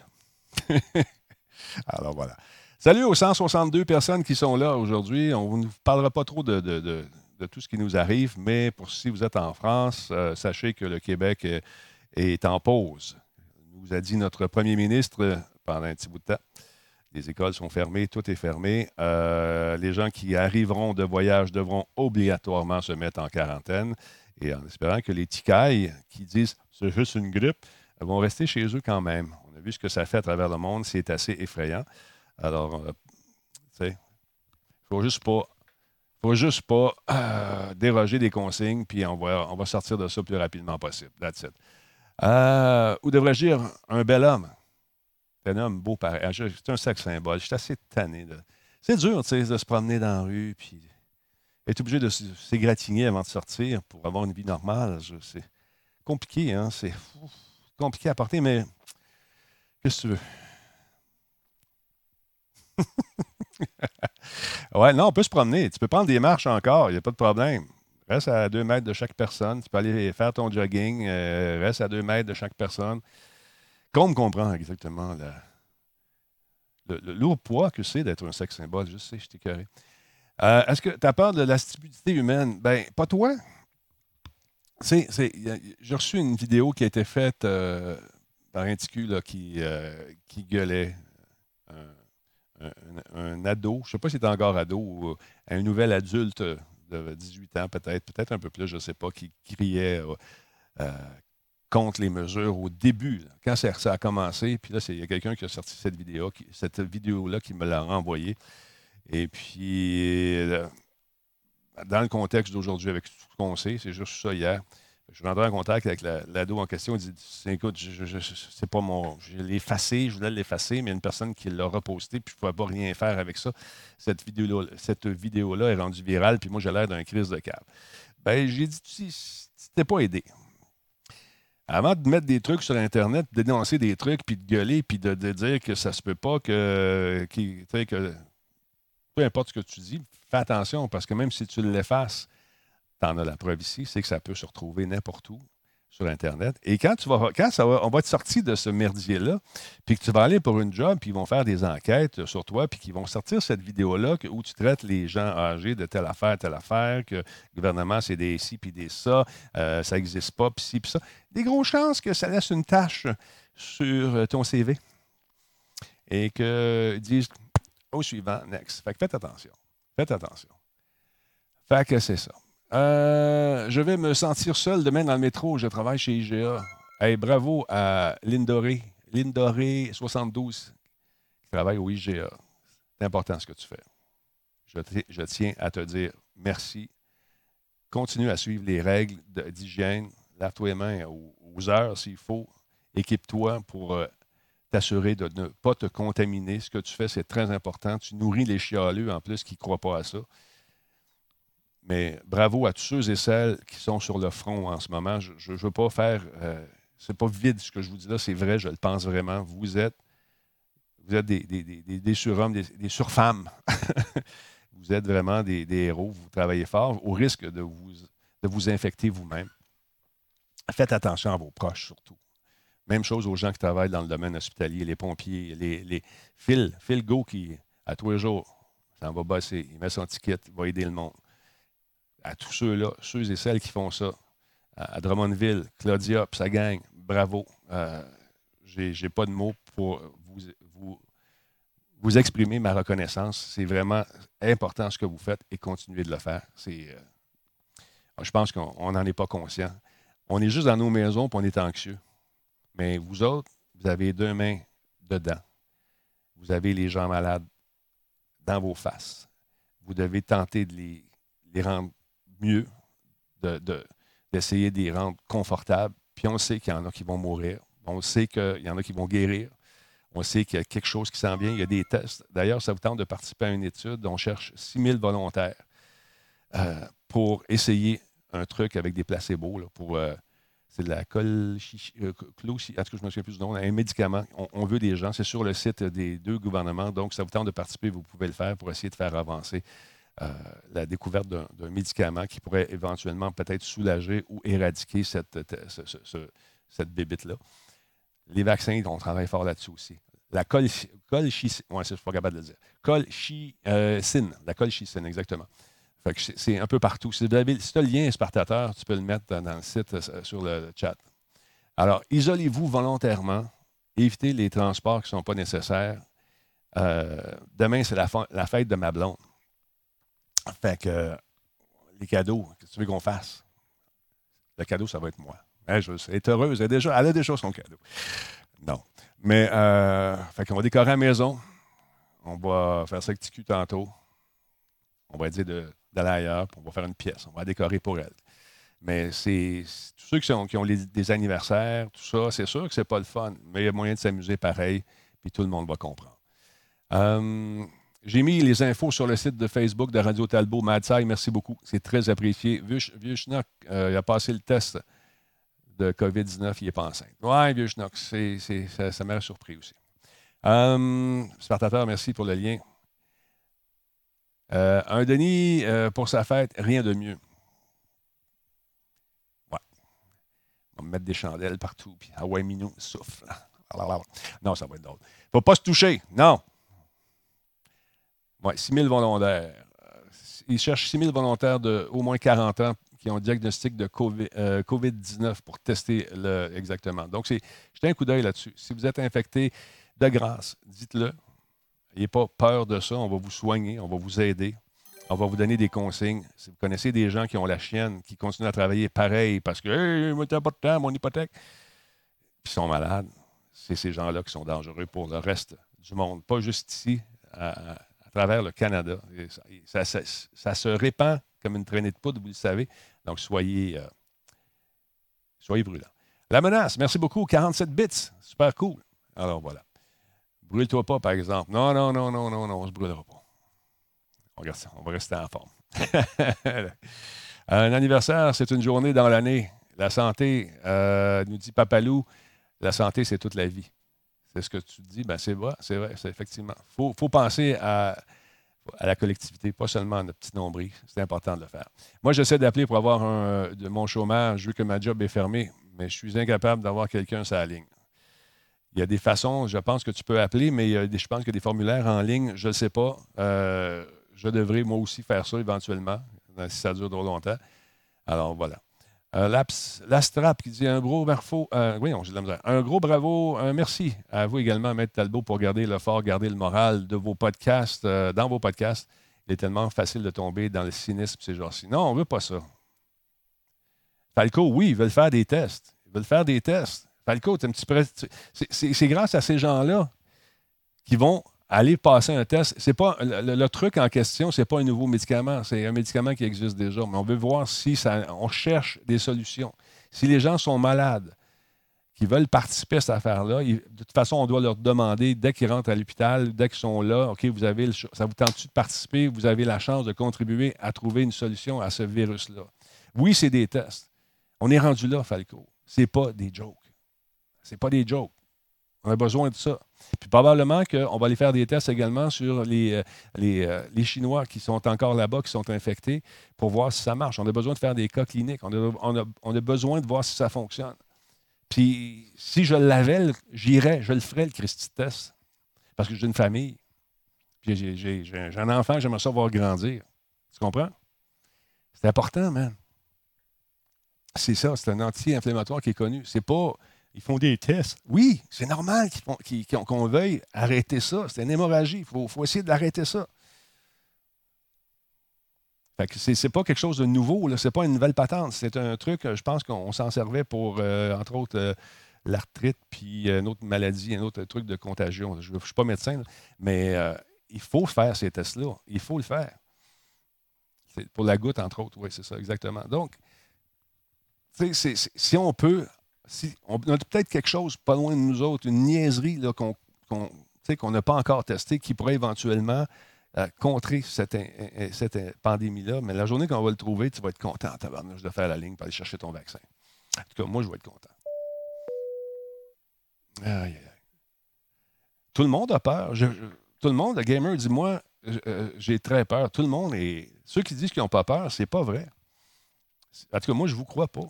Alors voilà. Salut aux 162 personnes qui sont là aujourd'hui. On ne vous parlera pas trop de, de, tout ce qui nous arrive, mais pour si vous êtes en France, euh, sachez que le Québec est en pause vous a dit notre premier ministre pendant un petit bout de temps. Les écoles sont fermées, tout est fermé. Euh, les gens qui arriveront de voyage devront obligatoirement se mettre en quarantaine. Et en espérant que les ticailles qui disent c'est juste une grippe vont rester chez eux quand même. On a vu ce que ça fait à travers le monde, c'est assez effrayant. Alors, euh, tu sais, il ne faut juste pas faut juste pas euh, déroger des consignes, puis on va, on va sortir de ça le plus rapidement possible. That's it. Euh, ou devrais-je dire un bel homme? Un homme beau pareil. Ah, c'est un sexe symbole. Je suis assez tanné. C'est dur de se promener dans la rue puis être obligé de s'égratigner avant de sortir pour avoir une vie normale. C'est compliqué, hein? C'est compliqué à porter, mais qu'est-ce que tu veux? ouais, non, on peut se promener. Tu peux prendre des marches encore, il n'y a pas de problème. Reste à deux mètres de chaque personne. Tu peux aller faire ton jogging. Euh, reste à deux mètres de chaque personne. Comme comprend exactement le, lourd poids que c'est d'être un sexe symbole. Je sais, je t'ai carré. Euh, est-ce que tu as peur de la stupidité humaine? Ben, pas toi. J'ai reçu une vidéo qui a été faite euh, par un ticu qui, qui gueulait. Un, ado, je ne sais pas si c'est encore ado ou un nouvel adulte de 18 ans peut-être, peut-être un peu plus, je ne sais pas, qui criait euh, euh, contre les mesures au début, quand ça, a commencé. Puis là, il y a quelqu'un qui a sorti cette vidéo, cette vidéo-là qui me l'a renvoyée. Et puis, euh, dans le contexte d'aujourd'hui, avec tout ce qu'on sait, c'est juste ça hier. Je rentré en contact avec l'ado en question. Il dit Écoute, je, c'est pas mon. Je l'ai effacé, je voulais l'effacer, mais il y a une personne qui l'a reposté, puis je ne pouvais pas rien faire avec ça. Cette vidéo-là cette vidéo est rendue virale, puis moi, j'ai l'air d'un crise de câble. Ben, j'ai dit Tu t'es pas aidé. Avant de mettre des trucs sur Internet, de dénoncer des trucs, puis de gueuler, puis de, dire que ça se peut pas, que peu importe ce que tu dis, fais attention, parce que même si tu l'effaces, tu as la preuve ici, c'est que ça peut se retrouver n'importe où sur Internet. Et quand tu vas, quand ça va, on va être sorti de ce merdier-là, puis que tu vas aller pour une job, puis ils vont faire des enquêtes sur toi, puis qu'ils vont sortir cette vidéo-là où tu traites les gens âgés de telle affaire, telle affaire, que le gouvernement, c'est des ci, puis des ça, euh, ça n'existe pas, puis ci, puis ça. Des grosses chances que ça laisse une tâche sur euh, ton CV. Et qu'ils disent au suivant, next. Fait que faites attention. Faites attention. Fait que c'est ça. Euh, je vais me sentir seul demain dans le métro. Je travaille chez IGA. Hey, bravo à Lindoré. Lindoré 72 qui travaille au IGA. C'est important ce que tu fais. Je, tiens à te dire merci. Continue à suivre les règles d'hygiène. Lave-toi les mains aux, heures s'il faut. Équipe-toi pour euh, t'assurer de ne pas te contaminer. Ce que tu fais, c'est très important. Tu nourris les chialeux en plus qui ne croient pas à ça. Mais bravo à tous ceux et celles qui sont sur le front en ce moment. Je ne veux pas faire. Euh, c'est pas vide ce que je vous dis là, c'est vrai, je le pense vraiment. Vous êtes, vous êtes des, surhommes, des, surfemmes. vous êtes vraiment des, héros. Vous travaillez fort au risque de vous, de vous infecter vous-même. Faites attention à vos proches surtout. Même chose aux gens qui travaillent dans le domaine hospitalier, les pompiers, les, les Phil, Phil Go qui, à tous les jours, s'en va bosser, il met son ticket, il va aider le monde. À tous ceux-là, ceux et celles qui font ça, à Drummondville, Claudia, puis sa gang, bravo. Euh, Je n'ai pas de mots pour vous, vous, vous, exprimer ma reconnaissance. C'est vraiment important ce que vous faites et continuez de le faire. C'est, euh, je pense qu'on n'en est pas conscient. On est juste dans nos maisons et on est anxieux. Mais vous autres, vous avez deux mains dedans. Vous avez les gens malades dans vos faces. Vous devez tenter de les, les rendre mieux, d'essayer de, les rendre confortables. Puis on sait qu'il y en a qui vont mourir. On sait qu'il y en a qui vont guérir. On sait qu'il y a quelque chose qui s'en vient. Il y a des tests. D'ailleurs, ça vous tente de participer à une étude. On cherche 6 000 volontaires euh, pour essayer un truc avec des placebos, là, pour euh, c'est de la colle, euh, en tout cas, je me souviens plus du nom, un médicament. On, veut des gens. C'est sur le site des deux gouvernements. Donc, ça vous tente de participer, vous pouvez le faire pour essayer de faire avancer euh, la découverte d'un médicament qui pourrait éventuellement peut-être soulager ou éradiquer cette, cette bébite-là. Les vaccins, on travaille fort là-dessus aussi. La colchicine, col ouais, de le dire. Colchicine, la colchicine, exactement c'est un peu partout. Si tu as le lien Spartateur, tu peux le mettre dans le site, euh, sur le chat. Alors, isolez-vous volontairement. Évitez les transports qui ne sont pas nécessaires. Euh, demain, c'est la, fête de ma blonde. Fait que les cadeaux, qu'est-ce que tu veux qu'on fasse? Le cadeau, ça va être moi. Elle, je, est heureuse. Elle a, déjà, elle a déjà son cadeau. Non. Mais, euh, fait qu'on va décorer la maison. On va faire ça avec TQ tantôt. On va dire d'aller ailleurs, on va faire une pièce, on va décorer pour elle. Mais c'est tous ceux qui, qui ont des anniversaires, tout ça, c'est sûr que c'est pas le fun, mais il y a moyen de s'amuser pareil, puis tout le monde va comprendre. Euh, j'ai mis les infos sur le site de Facebook de Radio Talbot. Madsai, merci beaucoup. C'est très apprécié. Vieux, Schnock, euh, il a passé le test de COVID-19, il n'est pas enceinte. Oui, Vieux Schnock, ça, m'a surpris aussi. Euh, Spartateur, merci pour le lien. Euh, un Denis euh, pour sa fête, rien de mieux. Ouais. On va mettre des chandelles partout, puis Hawaii Minou souffle. Non, ça va être drôle. Faut pas se toucher, non. Ouais, 6 000 volontaires. Ils cherchent 6 000 volontaires de au moins 40 ans qui ont un diagnostic de COVID-19 euh, pour tester le, exactement. Donc, jetez un coup d'œil là-dessus. Si vous êtes infecté, de grâce, dites-le. N'ayez pas peur de ça. On va vous soigner, on va vous aider. On va vous donner des consignes. Si vous connaissez des gens qui ont la chienne, qui continuent à travailler pareil parce que hey, moi, pas de temps, mon hypothèque, puis sont malades, c'est ces gens-là qui sont dangereux pour le reste du monde. Pas juste ici, à, travers le Canada. Ça, ça, se répand comme une traînée de poudre, vous le savez. Donc, soyez, euh, soyez brûlants. La menace, merci beaucoup. 47 bits, super cool. Alors voilà. Brûle-toi pas, par exemple. Non, non, non, non, non, non, on se brûlera pas. On, on va rester en forme. Un anniversaire, c'est une journée dans l'année. La santé, euh, nous dit Papalou, la santé, c'est toute la vie. C'est ce que tu dis, ben c'est vrai, c'est vrai, c'est effectivement. Il faut, penser à, à, la collectivité, pas seulement à notre petit nombril. C'est important de le faire. Moi, j'essaie d'appeler pour avoir un, de mon chômage, vu que ma job est fermée, mais je suis incapable d'avoir quelqu'un sur la ligne. Il y a des façons, je pense que tu peux appeler, mais je pense a des formulaires en ligne, je ne sais pas. Euh, je devrais moi aussi faire ça éventuellement, si ça dure trop longtemps. Alors voilà. Euh, L'Astrap qui dit un gros bravo. Euh, oui, la misère. Un gros bravo, un merci à vous également, Maître Talbot, pour garder le fort, garder le moral de vos podcasts, dans vos podcasts. Il est tellement facile de tomber dans le cynisme ces jours-ci. Non, on ne veut pas ça. Falco, oui, ils veulent faire des tests. Ils veulent faire des tests. Falco, c'est grâce à ces gens-là qui vont aller passer un test. C'est pas le, truc en question, c'est pas un nouveau médicament, c'est un médicament qui existe déjà, mais on veut voir si on cherche des solutions. Si les gens sont malades, qui veulent participer à cette affaire-là, de toute façon, on doit leur demander dès qu'ils rentrent à l'hôpital, dès qu'ils sont là, OK, vous avez ça vous tente de participer, vous avez la chance de contribuer à trouver une solution à ce virus-là. Oui, c'est des tests. On est rendu là, Falco. C'est pas des jokes. C'est pas des jokes. On a besoin de ça. Puis probablement qu'on va aller faire des tests également sur les, euh, euh, les, Chinois qui sont encore là-bas, qui sont infectés, pour voir si ça marche. On a besoin de faire des cas cliniques. On a, on a, besoin de voir si ça fonctionne. Puis si je l'avais, j'irais, je le ferais, le Christy test. Parce que j'ai une famille. Puis j'ai un enfant, j'aimerais ça voir grandir. Tu comprends? C'est important, man. C'est ça, c'est un anti-inflammatoire qui est connu. C'est pas. Ils font des tests. Oui, c'est normal qu'on veuille arrêter ça. C'est une hémorragie. Il faut, essayer d'arrêter ça. Que c'est, pas quelque chose de nouveau, Ce n'est pas une nouvelle patente. C'est un truc, je pense qu'on s'en servait pour, euh, entre autres, euh, l'arthrite, puis une autre maladie, un autre truc de contagion. Je ne suis pas médecin, mais euh, il faut faire ces tests-là. Il faut le faire. Pour la goutte, entre autres. Oui, c'est ça, exactement. Donc, si on peut, on a peut-être quelque chose pas loin de nous autres, une niaiserie qu'on n'a pas encore testé qui pourrait éventuellement euh, contrer cette, cette pandémie-là. Mais la journée qu'on va le trouver, tu vas être content, de faire la ligne pour aller chercher ton vaccin. En tout cas, moi, je vais être content. Tout le monde a peur. tout le monde, le gamer, dit moi, euh, j'ai très peur. Tout le monde est. Ceux qui disent qu'ils n'ont pas peur, c'est pas vrai. En tout cas, moi, je ne vous crois pas.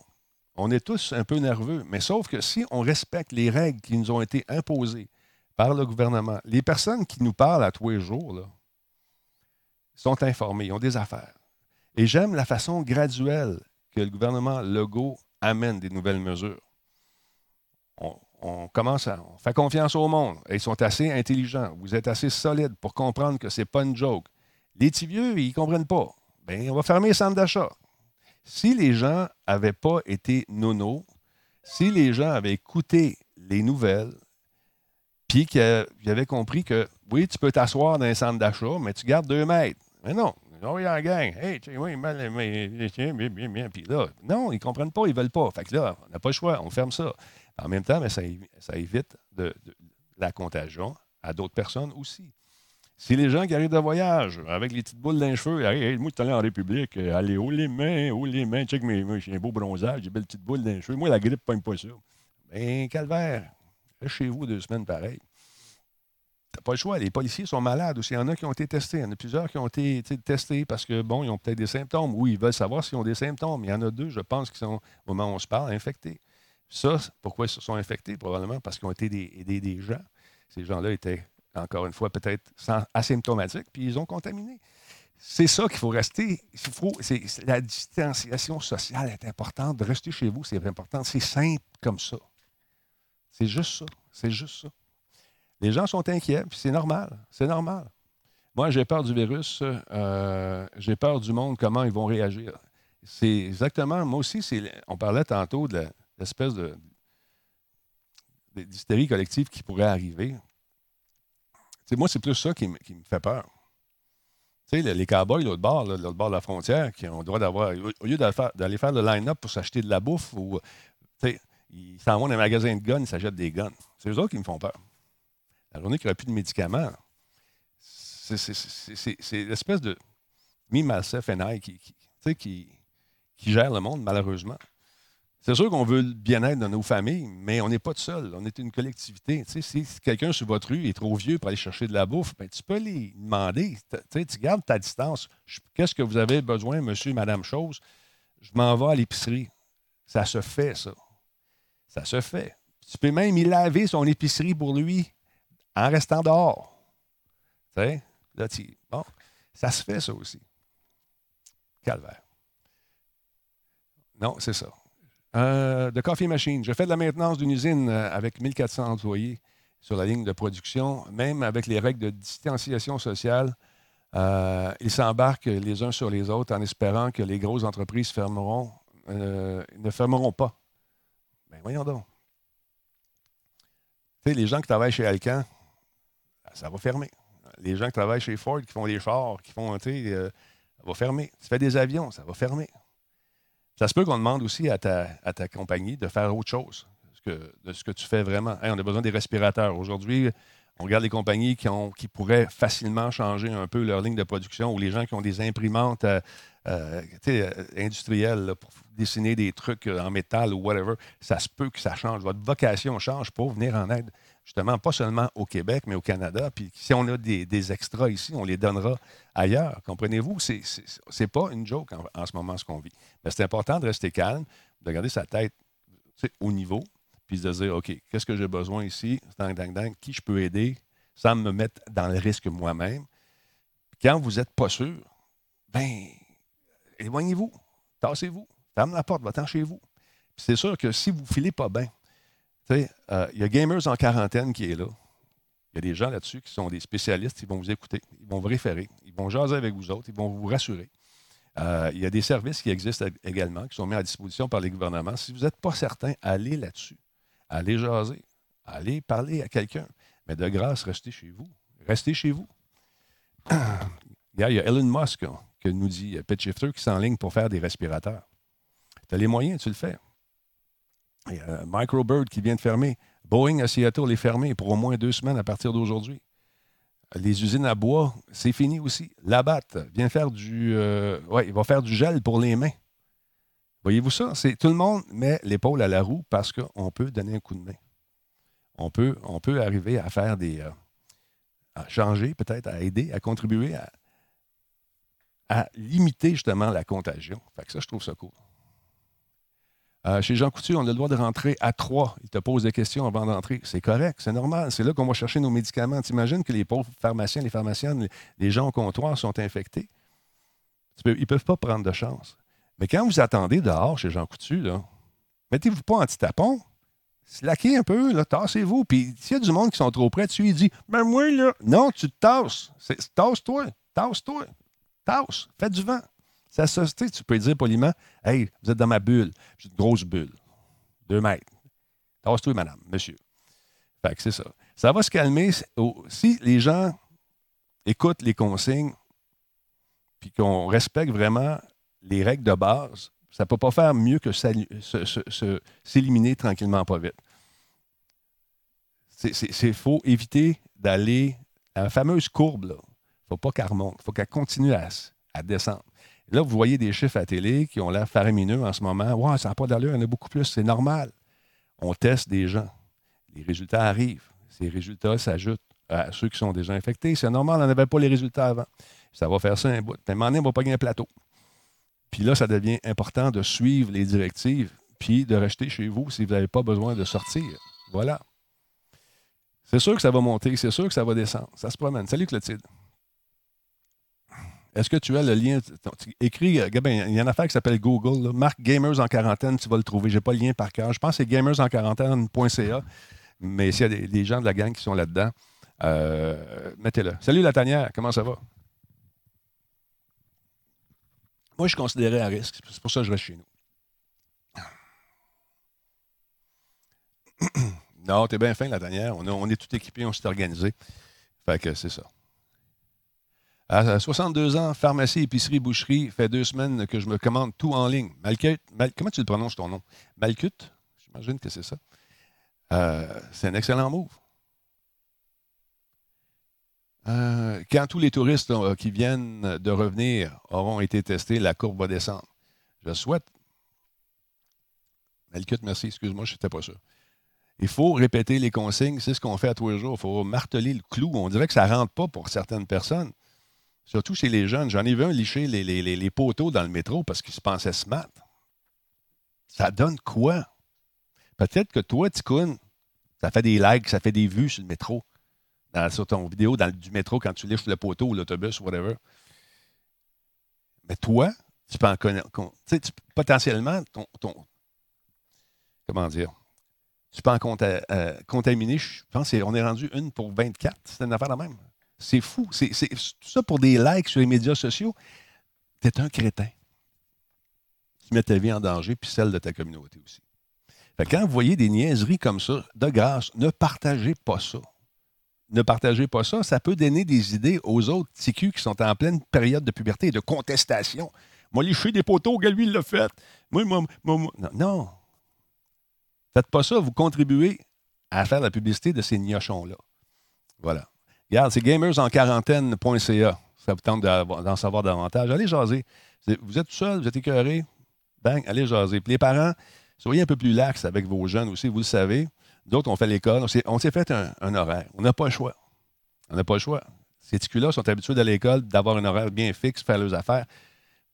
On est tous un peu nerveux, mais sauf que si on respecte les règles qui nous ont été imposées par le gouvernement, les personnes qui nous parlent à tous les jours sont informées, ont des affaires. Et j'aime la façon graduelle que le gouvernement Legault amène des nouvelles mesures. On, commence à on fait confiance au monde. Ils sont assez intelligents. Vous êtes assez solides pour comprendre que ce n'est pas une joke. Les petits vieux, ils ne comprennent pas. Bien, on va fermer les centres d'achat. Si les gens n'avaient pas été nono, si les gens avaient écouté les nouvelles, puis qu'ils avaient compris que oui, tu peux t'asseoir dans un centre d'achat, mais tu gardes deux mètres. Mais non, oh, il y a gang. Hey, oui, mal, mais, bien. Puis là, non, ils ne comprennent pas, ils ne veulent pas. Fait que là, on n'a pas le choix, on ferme ça. En même temps, mais ça, évite la contagion à d'autres personnes aussi. Si les gens qui arrivent de voyage avec les petites boules dans les cheveux, hey, moi, je suis en République, euh, allez, haut les mains, haut les mains, check mes mains, j'ai un beau bronzage, j'ai belle petite boule dans les. Moi, la grippe, pas ça. Ben, calvaire, chez vous deux semaines pareil. T'as pas le choix. Les policiers sont malades aussi. Il y en a qui ont été testés. Il y en a plusieurs qui ont été testés parce que, bon, ils ont peut-être des symptômes. Oui, ils veulent savoir s'ils ont des symptômes. Il y en a deux, je pense, qui sont, au moment où on se parle, infectés. Ça, pourquoi ils se sont infectés? Probablement parce qu'ils ont été des, des gens. Ces gens-là étaient encore une fois, peut-être asymptomatiques, puis ils ont contaminé. C'est ça qu'il faut rester. La distanciation sociale est importante. De rester chez vous, c'est important. C'est simple comme ça. C'est juste ça. C'est juste ça. Les gens sont inquiets, puis c'est normal. C'est normal. Moi, j'ai peur du virus. Euh, j'ai peur du monde, comment ils vont réagir. C'est exactement, moi aussi, on parlait tantôt de l'espèce de, d'hystérie collective qui pourrait arriver moi, c'est plus ça qui, me fait peur. Les cowboys, l'autre bord, l'autre bord de la frontière, qui ont le droit d'avoir, au lieu d'aller faire, le line-up pour s'acheter de la bouffe, ou, ils s'en vont dans un magasin de guns, ils s'achètent des guns. C'est eux autres qui me font peur. La journée qu'il n'y aura plus de médicaments, c'est l'espèce de me, myself qui, qui gère le monde, malheureusement. C'est sûr qu'on veut le bien-être de nos familles, mais on n'est pas tout seul. On est une collectivité. si quelqu'un sur votre rue est trop vieux pour aller chercher de la bouffe, ben, tu peux lui demander. Tu gardes ta distance. Qu'est-ce que vous avez besoin, monsieur, madame chose? Je m'en vais à l'épicerie. Ça se fait, ça. Ça se fait. Tu peux même y laver son épicerie pour lui en restant dehors. Tu là, bon, ça se fait, ça aussi. Calvaire. Non, c'est ça. Euh, de Coffee Machine. Je fais de la maintenance d'une usine euh, avec 1400 employés sur la ligne de production, même avec les règles de distanciation sociale. Euh, ils s'embarquent les uns sur les autres en espérant que les grosses entreprises fermeront, ne fermeront pas. Ben voyons donc. Tu sais, les gens qui travaillent chez Alcan, ça va fermer. Les gens qui travaillent chez Ford, qui font des chars, qui font, tu sais, ça va fermer. Tu fais des avions, ça va fermer. Ça se peut qu'on demande aussi à ta, à ta compagnie de faire autre chose que, de ce que tu fais vraiment. on a besoin des respirateurs. Aujourd'hui, on regarde les compagnies qui, ont, qui pourraient facilement changer un peu leur ligne de production ou les gens qui ont des imprimantes euh, euh, euh, industrielles pour dessiner des trucs en métal ou whatever. Ça se peut que ça change. Votre vocation change pour venir en aide justement, pas seulement au Québec, mais au Canada. Puis si on a des, extras ici, on les donnera ailleurs. Comprenez-vous? Ce n'est pas une joke en, ce moment, ce qu'on vit. Mais c'est important de rester calme, de garder sa tête au niveau, puis de dire, OK, qu'est-ce que j'ai besoin ici? Dang, dang, dang, qui je peux aider sans me mettre dans le risque moi-même? Quand vous n'êtes pas sûr, ben, éloignez-vous, tassez-vous, fermez la porte, va-t'en chez vous. C'est sûr que si vous ne filez pas bien, euh, il y a Gamers en quarantaine qui est là. Il y a des gens là-dessus qui sont des spécialistes, ils vont vous écouter, ils vont vous référer, ils vont jaser avec vous autres, ils vont vous rassurer. Euh, il y a des services qui existent également, qui sont mis à disposition par les gouvernements. Si vous n'êtes pas certain, allez là-dessus. Allez jaser. Allez parler à quelqu'un. Mais de grâce, restez chez vous. Restez chez vous. il y a Elon Musk hein, qui nous dit, PetShifter, qui s'enligne pour faire des respirateurs. Tu as les moyens, tu le fais. A Microbird qui vient de fermer. Boeing à Seattle est fermé pour au moins deux semaines à partir d'aujourd'hui. Les usines à bois, c'est fini aussi. Labatt vient faire du. Euh, il va faire du gel pour les mains. Voyez-vous ça? C'est, tout le monde met l'épaule à la roue parce qu'on peut donner un coup de main. On peut, on peut arriver à faire des. Euh, à changer, peut-être, à aider, à contribuer à, à limiter justement la contagion. Fait que ça, je trouve ça cool. Euh, chez Jean Coutu, on a le droit de rentrer à trois. Il te pose des questions avant d'entrer. C'est correct, c'est normal. C'est là qu'on va chercher nos médicaments. T'imagines que les pauvres pharmaciens, les pharmaciennes, les gens au comptoir sont infectés? ils ne peuvent pas prendre de chance. Mais quand vous attendez dehors chez Jean Coutu, mettez-vous pas anti-tapon. Slaquez un peu, tassez-vous. Puis s'il y a du monde qui sont trop près, tu lui dis Ben moi, là. Non, tu te tasses. Tasse-toi. Tasse-toi. Tasse. Fais du vent. Ça société, tu peux dire poliment Hey, vous êtes dans ma bulle. J'ai une grosse bulle. Deux mètres. Tasse-toi, madame, monsieur. Fait que c'est ça. Ça va se calmer si les gens écoutent les consignes puis qu'on respecte vraiment les règles de base. Ça ne peut pas faire mieux que s'éliminer tranquillement, pas vite. Il faut éviter d'aller à la fameuse courbe. Il ne faut pas qu'elle remonte. Il faut qu'elle continue à descendre. Là, vous voyez des chiffres à télé qui ont l'air faramineux en ce moment. Ouais, ça n'a pas d'allure, il y en a beaucoup plus. C'est normal. On teste des gens. Les résultats arrivent. Ces résultats s'ajoutent à ceux qui sont déjà infectés. C'est normal, on n'avait pas les résultats avant. Ça va faire ça un bout. moment donné, on va pas gagner un plateau. Puis là, ça devient important de suivre les directives, puis de rester chez vous si vous n'avez pas besoin de sortir. Voilà. C'est sûr que ça va monter, c'est sûr que ça va descendre. Ça se promène. Salut Clotilde. Est-ce que tu as le lien? Écris, euh, il y a une affaire qui s'appelle Google. Marque Gamers en quarantaine, tu vas le trouver. Je n'ai pas le lien par cœur. Je pense que c'est gamersenquarantaine.ca. Mais s'il y a des, gens de la gang qui sont là-dedans, euh, mettez-le. Salut la tanière, comment ça va? Moi, je suis considéré à risque. C'est pour ça que je reste chez nous. non, t'es bien fin, la tanière. On, on est tout équipé, on s'est organisé. Fait que c'est ça. À 62 ans, pharmacie, épicerie, boucherie, fait deux semaines que je me commande tout en ligne. Malcut, comment tu le prononces ton nom? Malcut? J'imagine que c'est ça. Euh, c'est un excellent move. Euh, quand tous les touristes euh, qui viennent de revenir auront été testés, la courbe va descendre. Je souhaite. Malcut, merci, excuse-moi, je n'étais pas sûr. Il faut répéter les consignes, c'est ce qu'on fait à tous les jours. Il faut marteler le clou. On dirait que ça ne rentre pas pour certaines personnes. Surtout chez les jeunes. J'en ai vu un licher les, poteaux dans le métro parce qu'il se pensait smart. Ça donne quoi? Peut-être que toi, Ticoun, ça fait des likes, ça fait des vues sur le métro. sur ton vidéo dans, du métro quand tu liches le poteau ou l'autobus ou whatever. Mais toi, tu peux en connaître. Tu potentiellement, ton, Comment dire? Tu peux en euh, contaminer. Je pense qu'on est rendu une pour 24. C'est une affaire la même. C'est fou. C'est tout ça pour des likes sur les médias sociaux. T'es un crétin. Tu mets ta vie en danger, puis celle de ta communauté aussi. quand vous voyez des niaiseries comme ça, de grâce, ne partagez pas ça. Ne partagez pas ça. Ça peut donner des idées aux autres TQ qui sont en pleine période de puberté et de contestation. Moi, liché des poteaux, lui, il l'a fait. Moi, moi, moi, Non, non. Faites pas ça. Vous contribuez à faire la publicité de ces gnochons-là. Voilà. Regarde, c'est gamersenquarantaine.ca. Ça vous tente d'en savoir davantage. Allez jaser. Vous êtes tout seul, vous êtes écœuré. Bang, allez jaser. Puis les parents, soyez un peu plus lax avec vos jeunes aussi, vous le savez. D'autres, on fait l'école. On s'est fait un, horaire. On n'a pas le choix. On n'a pas le choix. Ces ticus-là sont habitués à l'école d'avoir un horaire bien fixe, faire leurs affaires.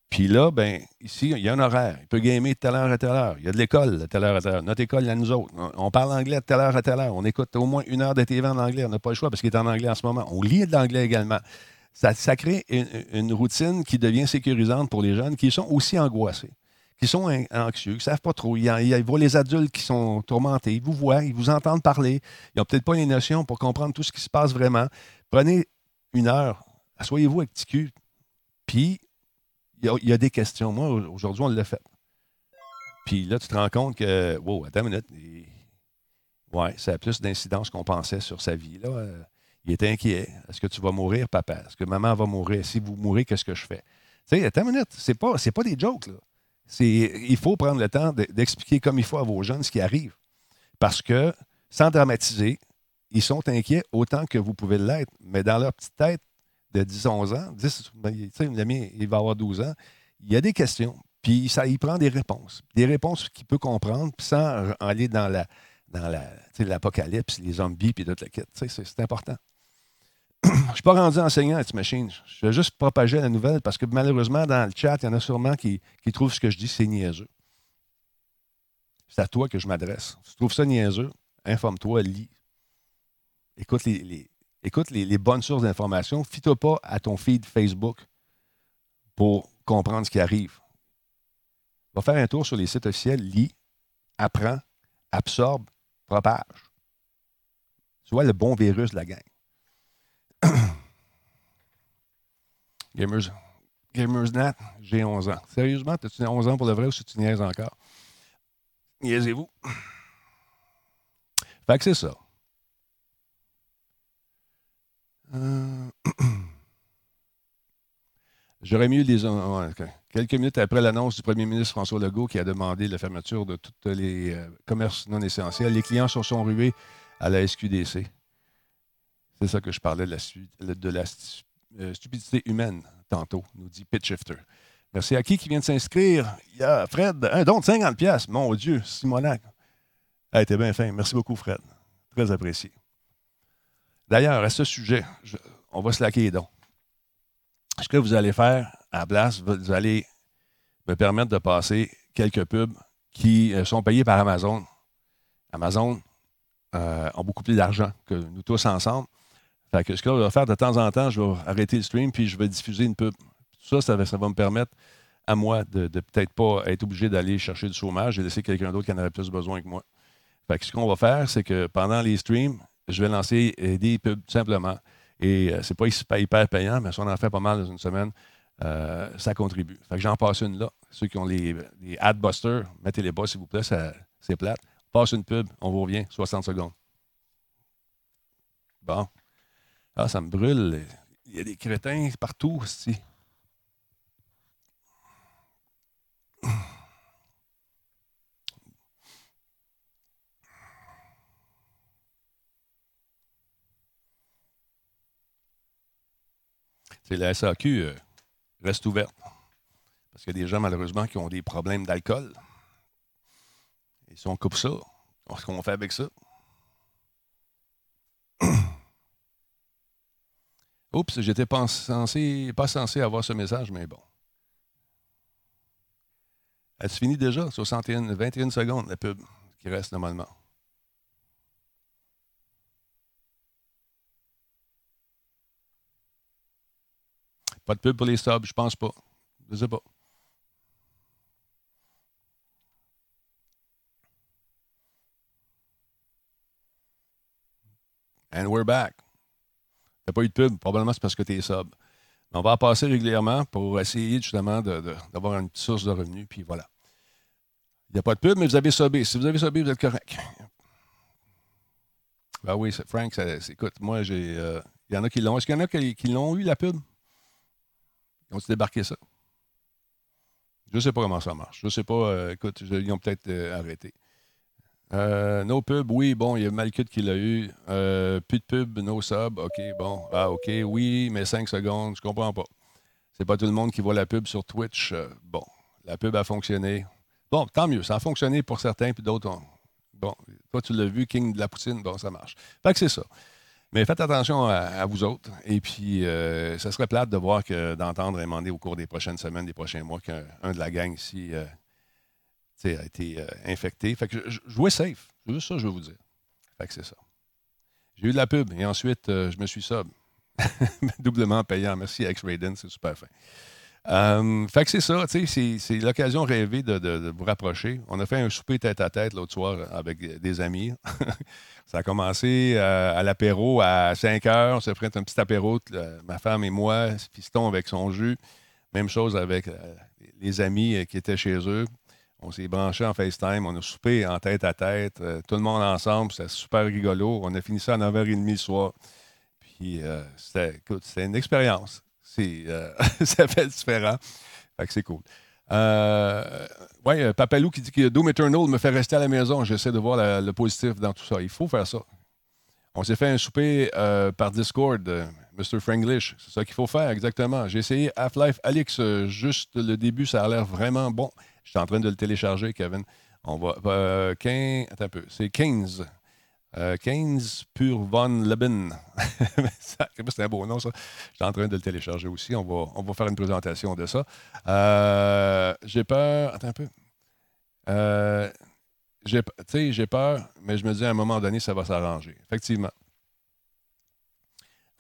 Puis là, ben, ici, il y a un horaire. Il peut gamer de telle heure à telle heure. Il y a de l'école de telle heure à telle heure. Notre école, il y a nous autres. On parle anglais de telle heure à telle heure. On écoute au moins une heure de TV en anglais. On n'a pas le choix parce qu'il est en anglais en ce moment. On lit de l'anglais également. Ça, crée une, routine qui devient sécurisante pour les jeunes qui sont aussi angoissés, qui sont anxieux, qui ne savent pas trop. Ils, voient les adultes qui sont tourmentés. Ils vous voient, ils vous entendent parler. Ils n'ont peut-être pas les notions pour comprendre tout ce qui se passe vraiment. Prenez une heure, asseyez-vous avec TQ, puis il y, a, des questions. Moi, aujourd'hui, on l'a fait. Puis là, tu te rends compte que, wow, attends une minute. ouais, ça a plus d'incidence qu'on pensait sur sa vie. Là. Il est inquiet. Est-ce que tu vas mourir, papa? Est-ce que maman va mourir? Si vous mourrez, qu'est-ce que je fais? Tu sais, attends une minute. C'est pas, pas des jokes, là. il faut prendre le temps d'expliquer comme il faut à vos jeunes ce qui arrive. Parce que, sans dramatiser, ils sont inquiets autant que vous pouvez l'être. Mais dans leur petite tête, de 10-11 ans, 10, ben, il va avoir 12 ans, il y a des questions, puis ça, il prend des réponses. Des réponses qu'il peut comprendre, puis sans aller dans la dans l'apocalypse, les zombies, puis toute la quête. C'est important. Je ne suis pas rendu enseignant à machine. Je vais juste propager la nouvelle parce que malheureusement, dans le chat, il y en a sûrement qui, qui trouvent ce que je dis, c'est niaiseux. C'est à toi que je m'adresse. Si tu trouves ça niaiseux, informe-toi, lis. Écoute les, écoute les, bonnes sources d'informations. Fie-toi pas à ton feed Facebook pour comprendre ce qui arrive. Va faire un tour sur les sites officiels, lis, apprends, absorbe, propage. Sois le bon virus de la gang. Gamers, GamersNet, j'ai 11 ans. Sérieusement, as-tu 11 ans pour le vrai ou si tu niaises encore? Niaisez-vous. Fait que c'est ça. Euh, j'aurais mieux des. Quelques minutes après l'annonce du premier ministre François Legault qui a demandé la fermeture de tous les euh, commerces non essentiels, les clients se sont rués à la SQDC. C'est ça que je parlais de la, euh, stupidité humaine tantôt, nous dit Pitchifter. Merci à qui qui vient de s'inscrire? Il y a Fred, un don de 50$. Mon Dieu, Simonac. Ah, t'es bien fin. Merci beaucoup, Fred. Très apprécié. D'ailleurs, à ce sujet, on va se laquer les dons. Ce que vous allez faire à la place, vous allez me permettre de passer quelques pubs qui euh, sont payés par Amazon. Amazon euh, ont beaucoup plus d'argent que nous tous ensemble. Fait que ce que je vais faire de temps en temps, je vais arrêter le stream puis je vais diffuser une pub. Ça, ça va, me permettre à moi de, peut-être pas être obligé d'aller chercher du chômage et laisser quelqu'un d'autre qui en aurait plus besoin que moi. Fait que ce qu'on va faire, c'est que pendant les streams, je vais lancer euh, des pubs tout simplement. Et euh, c'est pas hyper payant, mais si on en fait pas mal dans une semaine, euh, ça contribue. Fait que j'en passe une là. Ceux qui ont les, Adbusters, mettez-les bas, s'il vous plaît, c'est plate. Passe une pub, on vous revient, 60 secondes. Bon. Ah, ça me brûle. Il y a des crétins partout ici. la SAQ euh, reste ouverte. Parce qu'il y a des gens, malheureusement, qui ont des problèmes d'alcool. Et si on coupe ça, qu'est-ce qu'on fait avec ça? Oups, j'étais pas censé, pas censé avoir ce message, mais bon. Elle se finit déjà, 61, 21 secondes, la pub qui reste normalement. Pas de pub pour les subs, je pense pas. Je sais pas. And we're back. T'as pas eu de pub, probablement c'est parce que tu es sub. on va en passer régulièrement pour essayer justement d'avoir une source de revenus, puis voilà. Il n'y a pas de pub, mais vous avez subé. Si vous avez subé, vous êtes correct. Ben oui, Frank, écoute, moi, j'ai. Euh, il y en a qui l'ont. Est-ce qu'il y en a qui l'ont eu, la pub? Ils ont débarqué ça? Je ne sais pas comment ça marche. Je ne sais pas. Euh, écoute, ils ont peut-être euh, arrêté. Euh, no pub, oui, bon, il y a Malcut qui l'a eu. plus de pub, no sub, OK, bon. Ah, OK, oui, mais 5 secondes, je comprends pas. C'est pas tout le monde qui voit la pub sur Twitch. bon, la pub a fonctionné. Bon, tant mieux, ça a fonctionné pour certains, puis d'autres ont. Bon, toi, tu l'as vu, King de la poutine, bon, ça marche. Fait que c'est ça. Mais faites attention à, vous autres. Et puis, euh, ça serait plate de voir que d'entendre demander au cours des prochaines semaines, des prochains mois, qu'un de la gang ici euh, a été euh, infecté. Fait que jouais safe. C'est juste ça que je veux vous dire. Fait que c'est ça. J'ai eu de la pub et ensuite, je me suis sub. Doublement payant. Merci, X-Raiden, c'est super fin. Euh, fait que c'est ça, c'est l'occasion rêvée de, vous rapprocher. On a fait un souper tête à tête l'autre soir avec des amis. ça a commencé euh, à l'apéro à 5 heures. On s'est fait un petit apéro, ma femme et moi, Fiston avec son jus. Même chose avec euh, les amis qui étaient chez eux. On s'est branché en FaceTime, on a soupé en tête à tête, tout le monde ensemble, c'était super rigolo. On a fini ça à 9h30 le soir. Puis c'était une expérience. Euh, ça fait différent. Fait que c'est cool. Euh, oui, euh, Papalou qui dit que Doom Eternal me fait rester à la maison. J'essaie de voir le positif dans tout ça. Il faut faire ça. On s'est fait un souper par Discord, Mr. Franglish. C'est ça qu'il faut faire, exactement. J'ai essayé Half-Life Alix, juste le début, ça a l'air vraiment bon. Je suis en train de le télécharger, Kevin. On va. 15, attends un peu. C'est 15. 15 Pur Von Leben. c'est un beau nom, ça? Je suis en train de le télécharger aussi. On va, on va faire une présentation de ça. Euh, j'ai peur. Attends un peu. Euh, j'ai peur, mais je me dis à un moment donné, ça va s'arranger. Effectivement.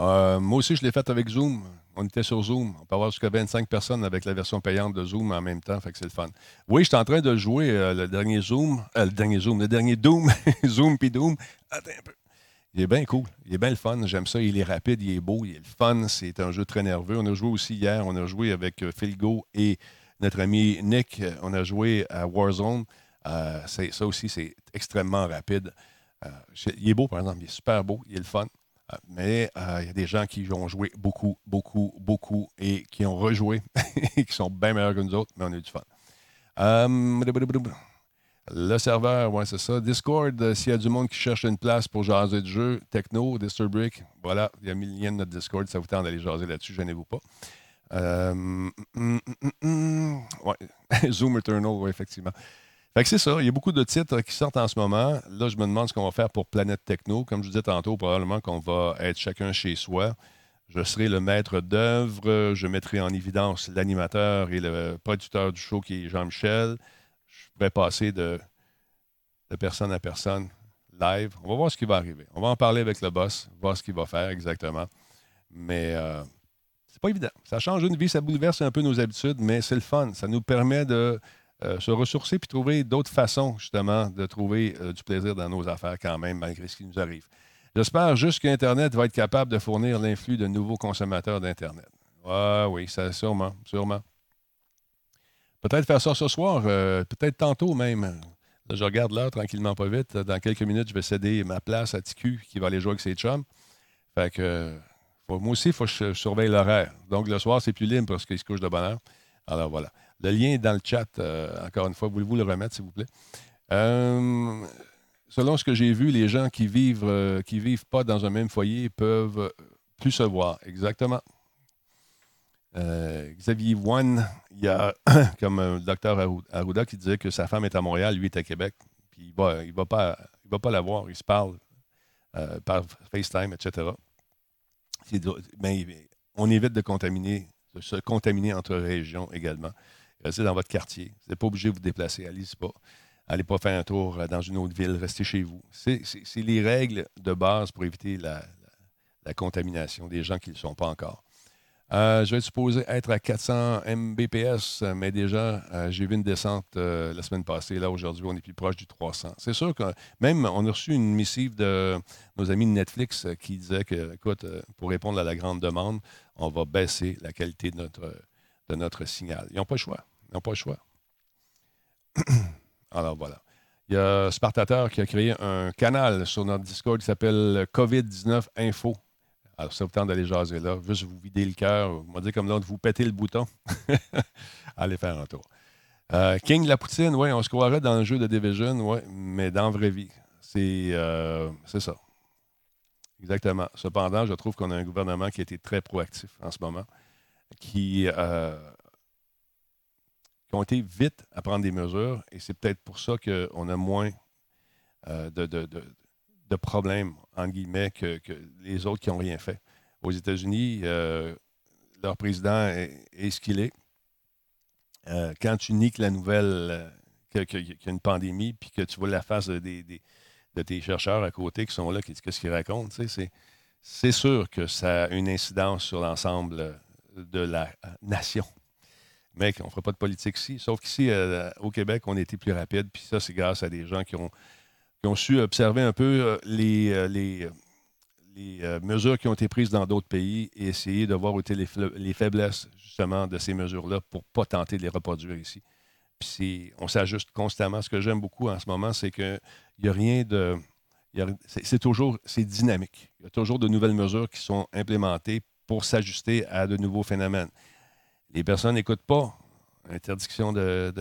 Euh, moi aussi, je l'ai fait avec Zoom on était sur Zoom. On peut avoir jusqu'à 25 personnes avec la version payante de Zoom en même temps, c'est le fun. Oui, je suis en train de jouer euh, le dernier Zoom, euh, le dernier Zoom, le dernier Doom, Zoom puis Doom. Attends un peu. Il est bien cool. Il est bien le fun. J'aime ça. Il est rapide, il est beau, il est le fun. C'est un jeu très nerveux. On a joué aussi hier. On a joué avec Philgo et notre ami Nick. On a joué à Warzone. ça aussi, c'est extrêmement rapide. il est beau, par exemple. Il est super beau. Il est le fun. Euh, mais euh, il y a des gens qui ont joué beaucoup, beaucoup, beaucoup et qui ont rejoué et qui sont bien meilleurs que nous autres, mais on a eu du fun. Euh, le serveur, ouais, c'est ça. Discord, s'il y a du monde qui cherche une place pour jaser du jeu, techno, Disturbrick, voilà, il y a mis le lien de notre Discord, ça vous tente d'aller jaser là-dessus, gênez-vous pas. Mm, mm, mm, ouais. Zoom Eternal, oui, effectivement. Fait que c'est ça. Il y a beaucoup de titres qui sortent en ce moment. Là, je me demande ce qu'on va faire pour Planète Techno. Comme je vous disais tantôt, probablement qu'on va être chacun chez soi. Je serai le maître d'œuvre. Je mettrai en évidence l'animateur et le producteur du show qui est Jean-Michel. Je pourrais passer de, de personne à personne live. On va voir ce qui va arriver. On va en parler avec le boss, voir ce qu'il va faire exactement. Mais euh, c'est pas évident. Ça change une vie, ça bouleverse un peu nos habitudes, mais c'est le fun. Ça nous permet de euh, se ressourcer puis trouver d'autres façons, justement, de trouver euh, du plaisir dans nos affaires quand même, malgré ce qui nous arrive. J'espère juste qu'Internet va être capable de fournir l'influx de nouveaux consommateurs d'Internet. Ah oui, ça, sûrement, sûrement. Peut-être faire ça ce soir, euh, peut-être tantôt même. Je regarde l'heure tranquillement, pas vite. Dans quelques minutes, je vais céder ma place à TQ qui va aller jouer avec ses chums. Fait que, moi aussi, il faut que je surveille l'horaire. Donc, le soir, c'est plus libre parce qu'il se couche de bonne heure. Alors, voilà. Le lien est dans le chat, euh, encore une fois. Voulez-vous le remettre, s'il vous plaît? Euh, selon ce que j'ai vu, les gens qui vivent, euh, qui vivent pas dans un même foyer peuvent plus se voir. Exactement. Xavier One, il y a comme le docteur Arruda qui disait que sa femme est à Montréal, lui est à Québec, puis il va, il va, pas, il va pas la voir, il se parle par FaceTime, etc. On évite de contaminer, de se contaminer entre régions également. Restez dans votre quartier. Vous n'êtes pas obligé de vous déplacer. Allez-y pas. Allez pas faire un tour euh, dans une autre ville. Restez chez vous. C'est les règles de base pour éviter la, contamination des gens qui ne le sont pas encore. Euh, je vais être supposé être à 400 Mbps, mais déjà, euh, j'ai vu une descente la semaine passée. Là, aujourd'hui, on est plus proche du 300. C'est sûr que même, on a reçu une missive de nos amis de Netflix qui disait que, écoute, pour répondre à la grande demande, on va baisser la qualité de notre, de notre signal. Ils n'ont pas le choix. Ils n'ont pas le choix. Alors voilà. Il y a Spartateur qui a créé un canal sur notre Discord qui s'appelle COVID-19 Info. Alors, ça vous tente d'aller jaser là, juste vous vider le cœur, on va dire comme l'autre, vous péter le bouton. Allez faire un tour. Euh, King la poutine, oui, on se croirait dans le jeu de Division, oui, mais dans la vraie vie. C'est euh, ça. Exactement. Cependant, je trouve qu'on a un gouvernement qui a été très proactif en ce moment qui, euh, qui, ont été vite à prendre des mesures et c'est peut-être pour ça qu'on a moins euh, de, problèmes, entre guillemets, que, les autres qui n'ont rien fait. Aux États-Unis, euh, leur président est, ce qu'il est. Quand tu niques la nouvelle qu'il y a une pandémie, puis que tu vois la face de tes chercheurs à côté qui sont là, qu'est-ce qu'ils racontent, c'est sûr que ça a une incidence sur l'ensemble de la nation. Mais on ne fera pas de politique ici. Sauf qu'ici, au Québec, on a été plus rapide. Puis ça, c'est grâce à des gens qui ont su observer un peu euh, les, euh, euh, mesures qui ont été prises dans d'autres pays et essayer de voir où étaient les, faiblesses, justement, de ces mesures-là pour ne pas tenter de les reproduire ici. Puis on s'ajuste constamment. Ce que j'aime beaucoup en ce moment, c'est qu'il n'y a rien de. C'est toujours c'est dynamique. Il y a toujours de nouvelles mesures qui sont implémentées pour s'ajuster à de nouveaux phénomènes. Les personnes n'écoutent pas. Interdiction de,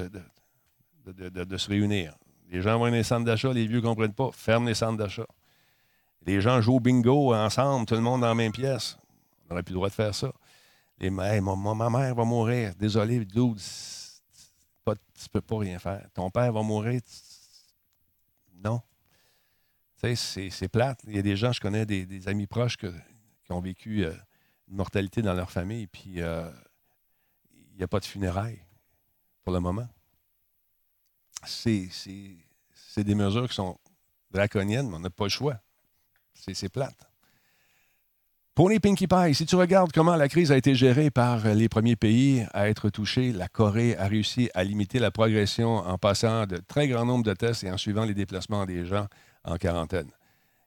se réunir. Les gens vont dans les centres d'achat, les vieux ne comprennent pas. Ferme les centres d'achat. Les gens jouent au bingo ensemble, tout le monde dans la même pièce. On n'aurait plus le droit de faire ça. Les ma, ma, mère va mourir. Désolé, dude, tu ne peux pas rien faire. Ton père va mourir. Non. Tu sais, c'est plate. Il y a des gens, je connais des, amis proches qui ont vécu euh, mortalité dans leur famille, puis euh, il n'y a pas de funérailles pour le moment c'est des mesures qui sont draconiennes, mais on n'a pas le choix. C'est plate. Pour les Pinkie Pie, si tu regardes comment la crise a été gérée par les premiers pays à être touchés, la Corée a réussi à limiter la progression en passant de très grand nombre de tests et en suivant les déplacements des gens en quarantaine.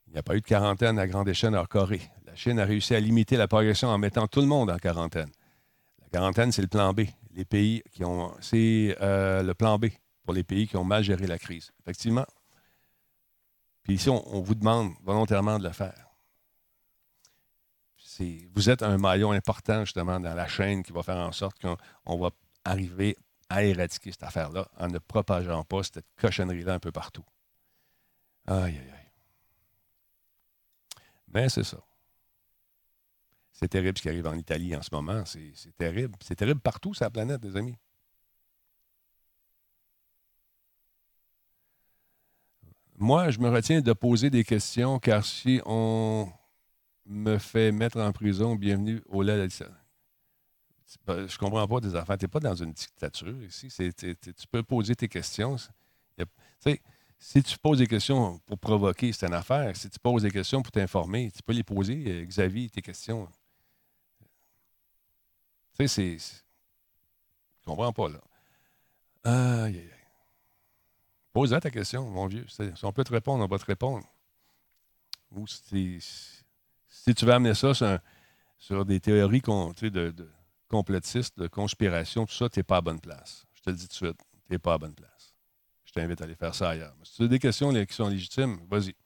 Il n'y a pas eu de quarantaine à grande échelle en Corée. La Chine a réussi à limiter la progression en mettant tout le monde en quarantaine. La quarantaine, c'est le plan B. Les pays qui ont. C'est euh, le plan B pour les pays qui ont mal géré la crise. Effectivement. Puis ici, on, vous demande volontairement de le faire. Vous êtes un maillon important, justement, dans la chaîne qui va faire en sorte qu'on va arriver à éradiquer cette affaire-là en ne propageant pas cette cochonnerie-là un peu partout. Aïe, aïe, aïe. Mais c'est ça. C'est terrible ce qui arrive en Italie en ce moment. C'est terrible. C'est terrible partout sur la planète, les amis. Moi, je me retiens de poser des questions car si on me fait mettre en prison, bienvenue au lait ben, Je comprends pas des affaires. Tu n'es pas dans une dictature ici. tu peux poser tes questions. si tu poses des questions pour provoquer, c'est une affaire. Si tu poses des questions pour t'informer, tu peux les poser, euh, Xavier, tes questions. Tu sais, c'est. Je comprends pas, là. Aïe, aïe, aïe. Pose ta question, mon vieux. Si on peut te répondre, on va te répondre. Ou si, tu veux amener ça sur, des théories de, de, complotistes, de conspiration, tout ça, tu n'es pas à bonne place. Je te le dis tout de suite, tu n'es pas à bonne place. Je t'invite à aller faire ça ailleurs. si tu as des questions qui sont légitimes, vas-y. Tu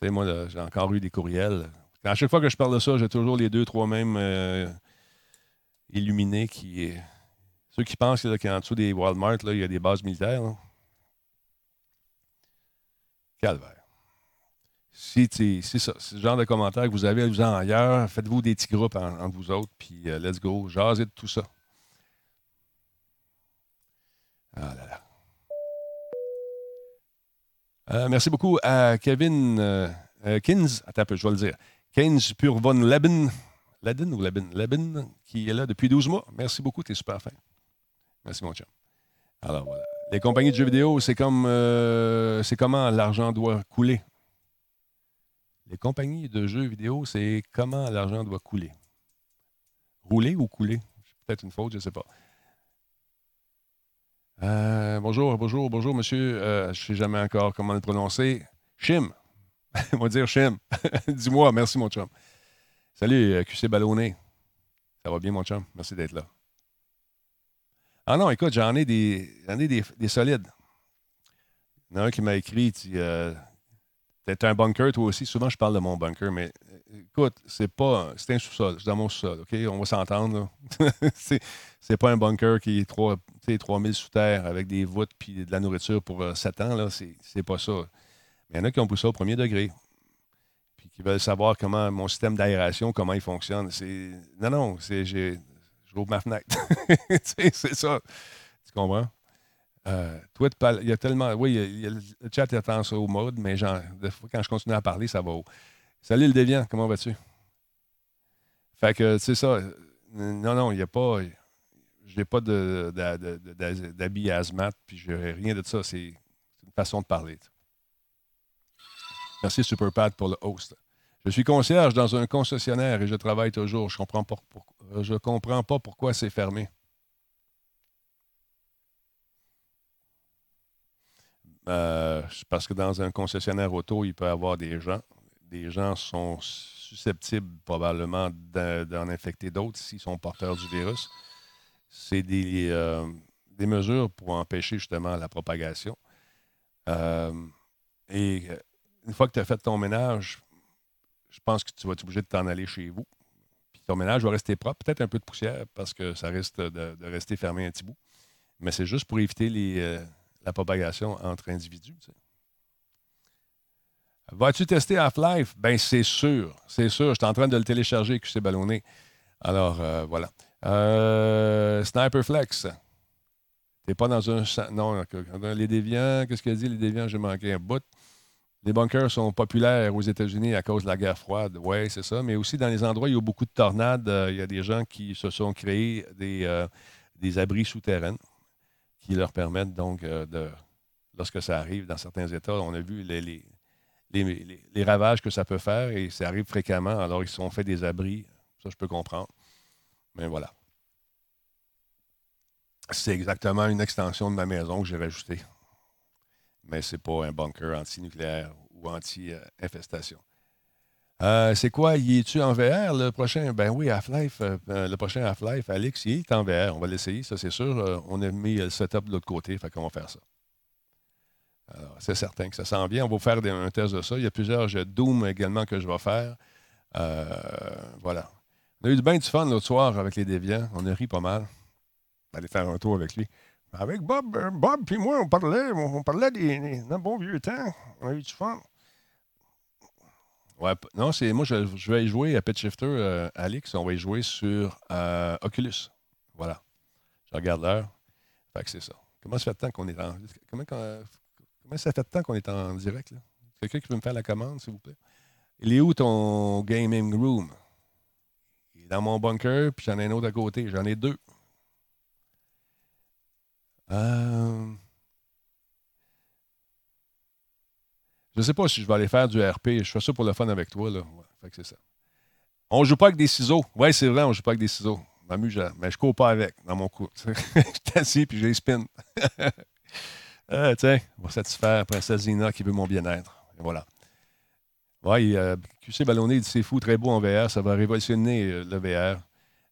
sais, moi, j'ai encore eu des courriels. À chaque fois que je parle de ça, j'ai toujours les deux, trois mêmes euh, illuminés qui ceux qui pensent qu'en dessous des Walmart, là, il y a des bases militaires. Calvaire. Si c'est ça, ce genre de commentaires que vous avez vous en ailleurs, faites-vous des petits groupes entre vous autres, puis euh, let's go, jasez de tout ça. Ah là là. Euh, merci beaucoup à Kevin Kins. Attends un peu, je vais le dire. Kins Purvon Leben. Leben ou Leben? Leben, qui est là depuis 12 mois. Merci beaucoup, tu es super fin. Merci, mon chum. Alors, voilà. Les compagnies de jeux vidéo, c'est comme. Euh, c'est comment l'argent doit couler? Les compagnies de jeux vidéo, c'est comment l'argent doit couler. Rouler ou couler? Peut-être une faute, je ne sais pas. Euh, bonjour, bonjour, bonjour, monsieur. Euh, je ne sais jamais encore comment le prononcer. Chim. On va dire Chim. Dis-moi, merci, mon chum. Salut, QC Ballonné. Ça va bien, mon chum? Merci d'être là. Ah non, écoute, j'en ai des, des, solides. Il y en a un qui m'a écrit, euh, es un bunker, toi aussi. Souvent, je parle de mon bunker, mais euh, écoute, c'est pas. C'est un sous-sol. C'est dans mon sous-sol, OK? On va s'entendre. c'est pas un bunker qui est 3, 3000 sous terre avec des voûtes puis de la nourriture pour 7 euh, ans. Là. C'est pas ça. Mais il y en a qui ont poussé au premier degré. Puis qui veulent savoir comment mon système d'aération, comment il fonctionne. Non, non, c'est j'ouvre ma fenêtre. c'est ça. Tu comprends? Euh, il y a tellement. Oui, le chat est en au mode, mais des fois, quand je continue à parler, ça va haut. Salut le déviant, comment vas-tu? Fait que, c'est ça. Non, non, il n'y a pas. Je n'ai pas d'habit de, asthmate, puis je rien de ça. C'est une façon de parler. Merci Superpad pour le host. Je suis concierge dans un concessionnaire et je travaille toujours. Je ne comprends, comprends pas pourquoi c'est fermé. Euh, parce que dans un concessionnaire auto, il peut y avoir des gens. Des gens sont susceptibles probablement d'en infecter d'autres s'ils sont porteurs du virus. C'est des, euh, mesures pour empêcher justement la propagation. Euh, et une fois que tu as fait ton ménage, je pense que tu vas être obligé de t'en aller chez vous. Puis ton ménage va rester propre, peut-être un peu de poussière parce que ça risque de, rester fermé un petit bout. Mais c'est juste pour éviter les, la propagation entre individus. Vas-tu tester Half-Life? Ben c'est sûr, c'est sûr. Je suis en train de le télécharger, QC Ballonné. Alors, euh, voilà. Euh, Sniper Flex. T'es pas dans un... Non, les déviants, qu'est-ce qu'il a dit? Les déviants, j'ai manqué un bout. Les bunkers sont populaires aux États-Unis à cause de la guerre froide. Oui, c'est ça. Mais aussi dans les endroits où il y a beaucoup de tornades, euh, il y a des gens qui se sont créés des, des abris souterrains qui leur permettent donc euh, de, lorsque ça arrive dans certains États, on a vu les, les, ravages que ça peut faire et ça arrive fréquemment. Alors, ils se sont fait des abris. Ça, je peux comprendre. Mais voilà. C'est exactement une extension de ma maison que j'ai rajoutée. Mais ce n'est pas un bunker anti-nucléaire ou anti-infestation. Euh, c'est quoi? Y es-tu en VR le prochain? Ben oui, Half-Life, euh, euh, le prochain Half-Life, Alex, il est en VR. On va l'essayer, ça c'est sûr. on a mis le setup de l'autre côté, fait qu'on va faire ça. Alors, c'est certain que ça sent bien. On va faire un test de ça. Il y a plusieurs jeux Doom également que je vais faire. voilà. On a eu bien du fun l'autre soir avec les déviants. On a ri pas mal. On va aller faire un tour avec lui. Avec Bob, Bob puis moi, on parlait, on parlait des, vieux temps. On a eu du fun. Ouais, non, c'est moi, je, vais y jouer à Pet Shifter, euh, Alex. On va y jouer sur euh, Oculus. Voilà. Je regarde l'heure. Fait que c'est ça. Comment ça fait de temps qu'on est en. Comment, ça fait de temps qu'on est en direct, là? Quelqu'un qui veut me faire la commande, s'il vous plaît? Il est où ton gaming room? Il est dans mon bunker, puis j'en ai un autre à côté. J'en ai deux. Euh. Je ne sais pas si je vais aller faire du RP. Je fais ça pour le fun avec toi. Là. fait c'est ça. On ne joue pas avec des ciseaux. Oui, c'est vrai, on ne joue pas avec des ciseaux. Mais je cours pas avec dans mon cours. je suis assis puis j'ai spin. euh, tiens, on va satisfaire Princesse Zina qui veut mon bien-être. Voilà. Oui, euh, QC Ballonné dit c'est fou, très beau en VR. Ça va révolutionner euh, le VR.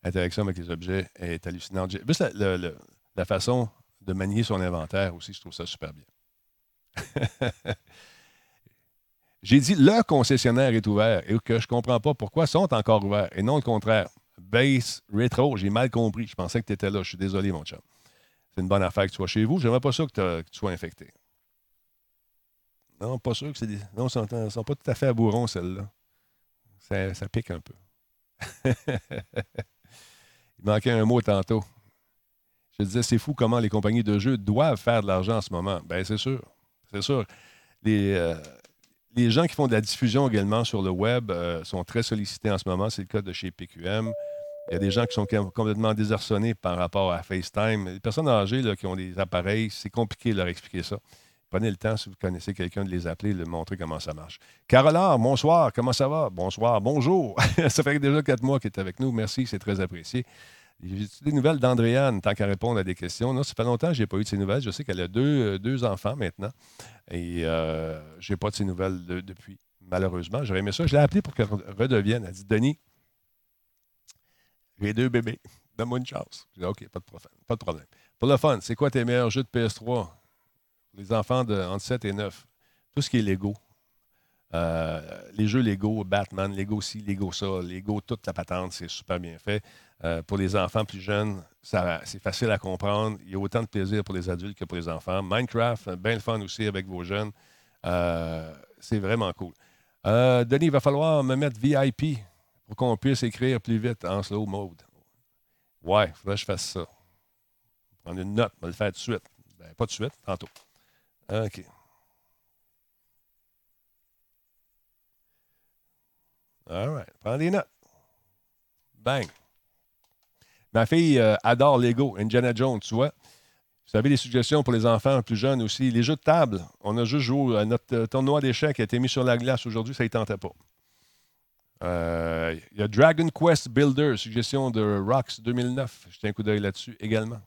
L'interaction avec les objets est hallucinante. Juste la façon de manier son inventaire aussi, je trouve ça super bien. J'ai dit le concessionnaire est ouvert et que je ne comprends pas pourquoi sont encore ouverts et non le contraire. Base Retro, j'ai mal compris. Je pensais que tu étais là. Je suis désolé, mon chum. C'est une bonne affaire que tu sois chez vous. J'aimerais pas ça que, tu sois infecté. Non, pas sûr que c'est des. Non, ils ne sont, pas tout à fait à bourron, celles-là. Ça, pique un peu. Il manquait un mot tantôt. Je disais, c'est fou comment les compagnies de jeux doivent faire de l'argent en ce moment. Bien, c'est sûr. C'est sûr. Les, euh, les gens qui font de la diffusion également sur le web euh, sont très sollicités en ce moment. C'est le cas de chez PQM. Il y a des gens qui sont complètement désarçonnés par rapport à FaceTime. Les personnes âgées qui ont des appareils, c'est compliqué de leur expliquer ça. Prenez le temps, si vous connaissez quelqu'un, de les appeler, de montrer comment ça marche. Caroline, bonsoir, comment ça va? Bonsoir, bonjour. ça fait déjà quatre mois qu'il est avec nous. Merci, c'est très apprécié. J'ai des nouvelles d'Andréane, tant qu'à répondre à des questions. Non, ça fait longtemps que je n'ai pas eu de ces nouvelles. Je sais qu'elle a deux, euh, deux, enfants maintenant. Et euh, je n'ai pas de ces nouvelles depuis, malheureusement. J'aurais aimé ça. Je l'ai appelée pour qu'elle redevienne. Elle a dit Denis, j'ai deux bébés. Donne-moi une chance. J'ai dit OK, pas de, problème, pas de problème. Pour le fun, c'est quoi tes meilleurs jeux de PS3 Les enfants de entre 7 et 9. Tout ce qui est Lego. Euh, les jeux Lego, Batman, Lego ci, Lego ça, Lego, toute la patente, c'est super bien fait. Euh, pour les enfants plus jeunes, c'est facile à comprendre. Il y a autant de plaisir pour les adultes que pour les enfants. Minecraft, bien le fun aussi avec vos jeunes. Euh, c'est vraiment cool. Denis, il va falloir me mettre VIP pour qu'on puisse écrire plus vite en slow mode. Ouais, il faudrait que je fasse ça. Prendre une note, me le faire tout de suite. Ben, pas de suite, tantôt. OK. All right. Prends des notes. Bang. Ma fille euh, adore Lego, Indiana Jones, tu vois. Vous avez des suggestions pour les enfants plus jeunes aussi? Les jeux de table, on a juste joué à notre euh, tournoi d'échecs qui a été mis sur la glace aujourd'hui, ça ne tentait pas. Euh, il y a Dragon Quest Builder, suggestion de Rox 2009. Jetez un coup d'œil là-dessus également.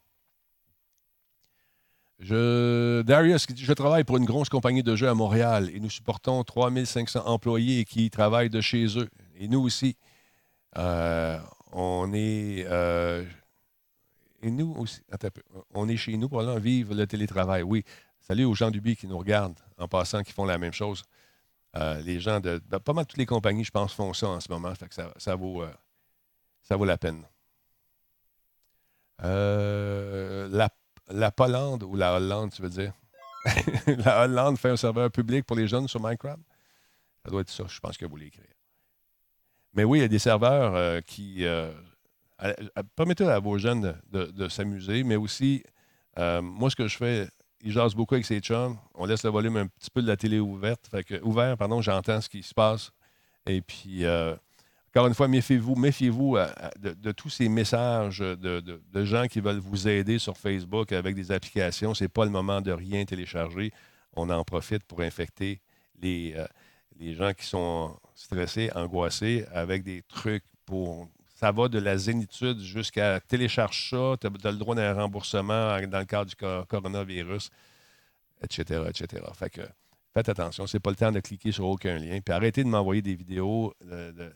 Je, Darius Je travaille pour une grosse compagnie de jeux à Montréal et nous supportons 3500 employés qui travaillent de chez eux. Et nous aussi. Euh, on est. Euh, et nous aussi. on est chez nous pour aller vivre le télétravail. Oui. Salut aux gens du BI qui nous regardent en passant, qui font la même chose. Euh, les gens de, Pas mal toutes les compagnies, je pense, font ça en ce moment. Fait que ça, vaut, ça vaut la peine. la la ou la Hollande, tu veux dire? la Hollande fait un serveur public pour les jeunes sur Minecraft? Ça doit être ça, je pense que vous l'écrire. Mais oui, il y a des serveurs euh, qui euh, permettent à vos jeunes de, s'amuser, mais aussi, euh, moi, ce que je fais, ils jasent beaucoup avec ses chums. On laisse le volume un petit peu de la télé ouverte. Ouvert, pardon, j'entends ce qui se passe. Et puis, encore une fois, méfiez-vous, méfiez-vous de, tous ces messages de, gens qui veulent vous aider sur Facebook avec des applications. Ce n'est pas le moment de rien télécharger. On en profite pour infecter les, les gens qui sont stressés, angoissés avec des trucs pour. Ça va de la zénitude jusqu'à télécharge ça, tu as, le droit d'un remboursement dans le cadre du coronavirus, etc., etc. Fait que faites attention, ce n'est pas le temps de cliquer sur aucun lien. Puis arrêtez de m'envoyer des vidéos de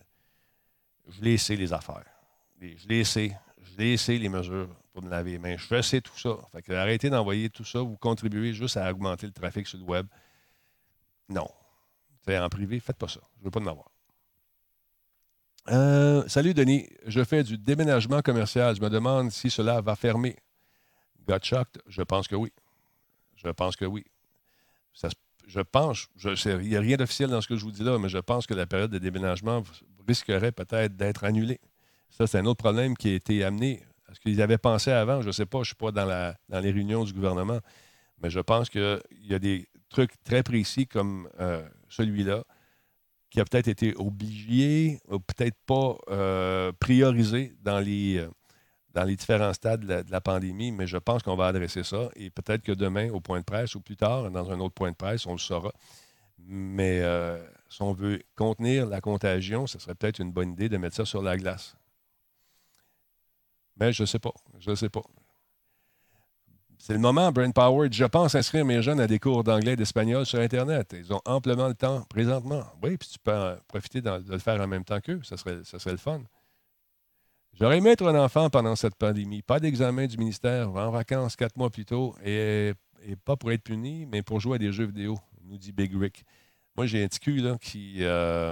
je essayé les affaires. Je essayé. Je essayé les mesures pour me laver les mains. Je sais tout ça. Fait que arrêtez d'envoyer tout ça. Vous contribuez juste à augmenter le trafic sur le web. Non. En privé, faites pas ça. Je ne veux pas en avoir. Euh, salut Denis, je fais du déménagement commercial. Je me demande si cela va fermer. Got shocked? Je pense que oui. Je pense que oui. je pense, il n'y a rien d'officiel dans ce que je vous dis là, mais je pense que la période de déménagement risquerait peut-être d'être annulé. Ça, c'est un autre problème qui a été amené. Est-ce qu'ils avaient pensé avant? Je ne sais pas, je ne suis pas dans, la, dans les réunions du gouvernement, mais je pense qu'il y a des trucs très précis comme euh, celui-là qui a peut-être été obligé ou peut-être pas euh, priorisé dans les, euh, dans les différents stades de la, pandémie, mais je pense qu'on va adresser ça et peut-être que demain, au point de presse ou plus tard, dans un autre point de presse, on le saura. Mais si on veut contenir la contagion, ce serait peut-être une bonne idée de mettre ça sur la glace. Mais je ne sais pas. Je ne sais pas. C'est le moment, Brain Power. Je pense inscrire mes jeunes à des cours d'anglais et d'espagnol sur Internet. Ils ont amplement le temps présentement. Oui, puis tu peux profiter de le faire en même temps qu'eux. Ça serait, le fun. J'aurais aimé être un enfant pendant cette pandémie. Pas d'examen du ministère, en vacances quatre mois plus tôt, et, pas pour être puni, mais pour jouer à des jeux vidéo, nous dit Big Rick. Moi, j'ai un petit qui euh,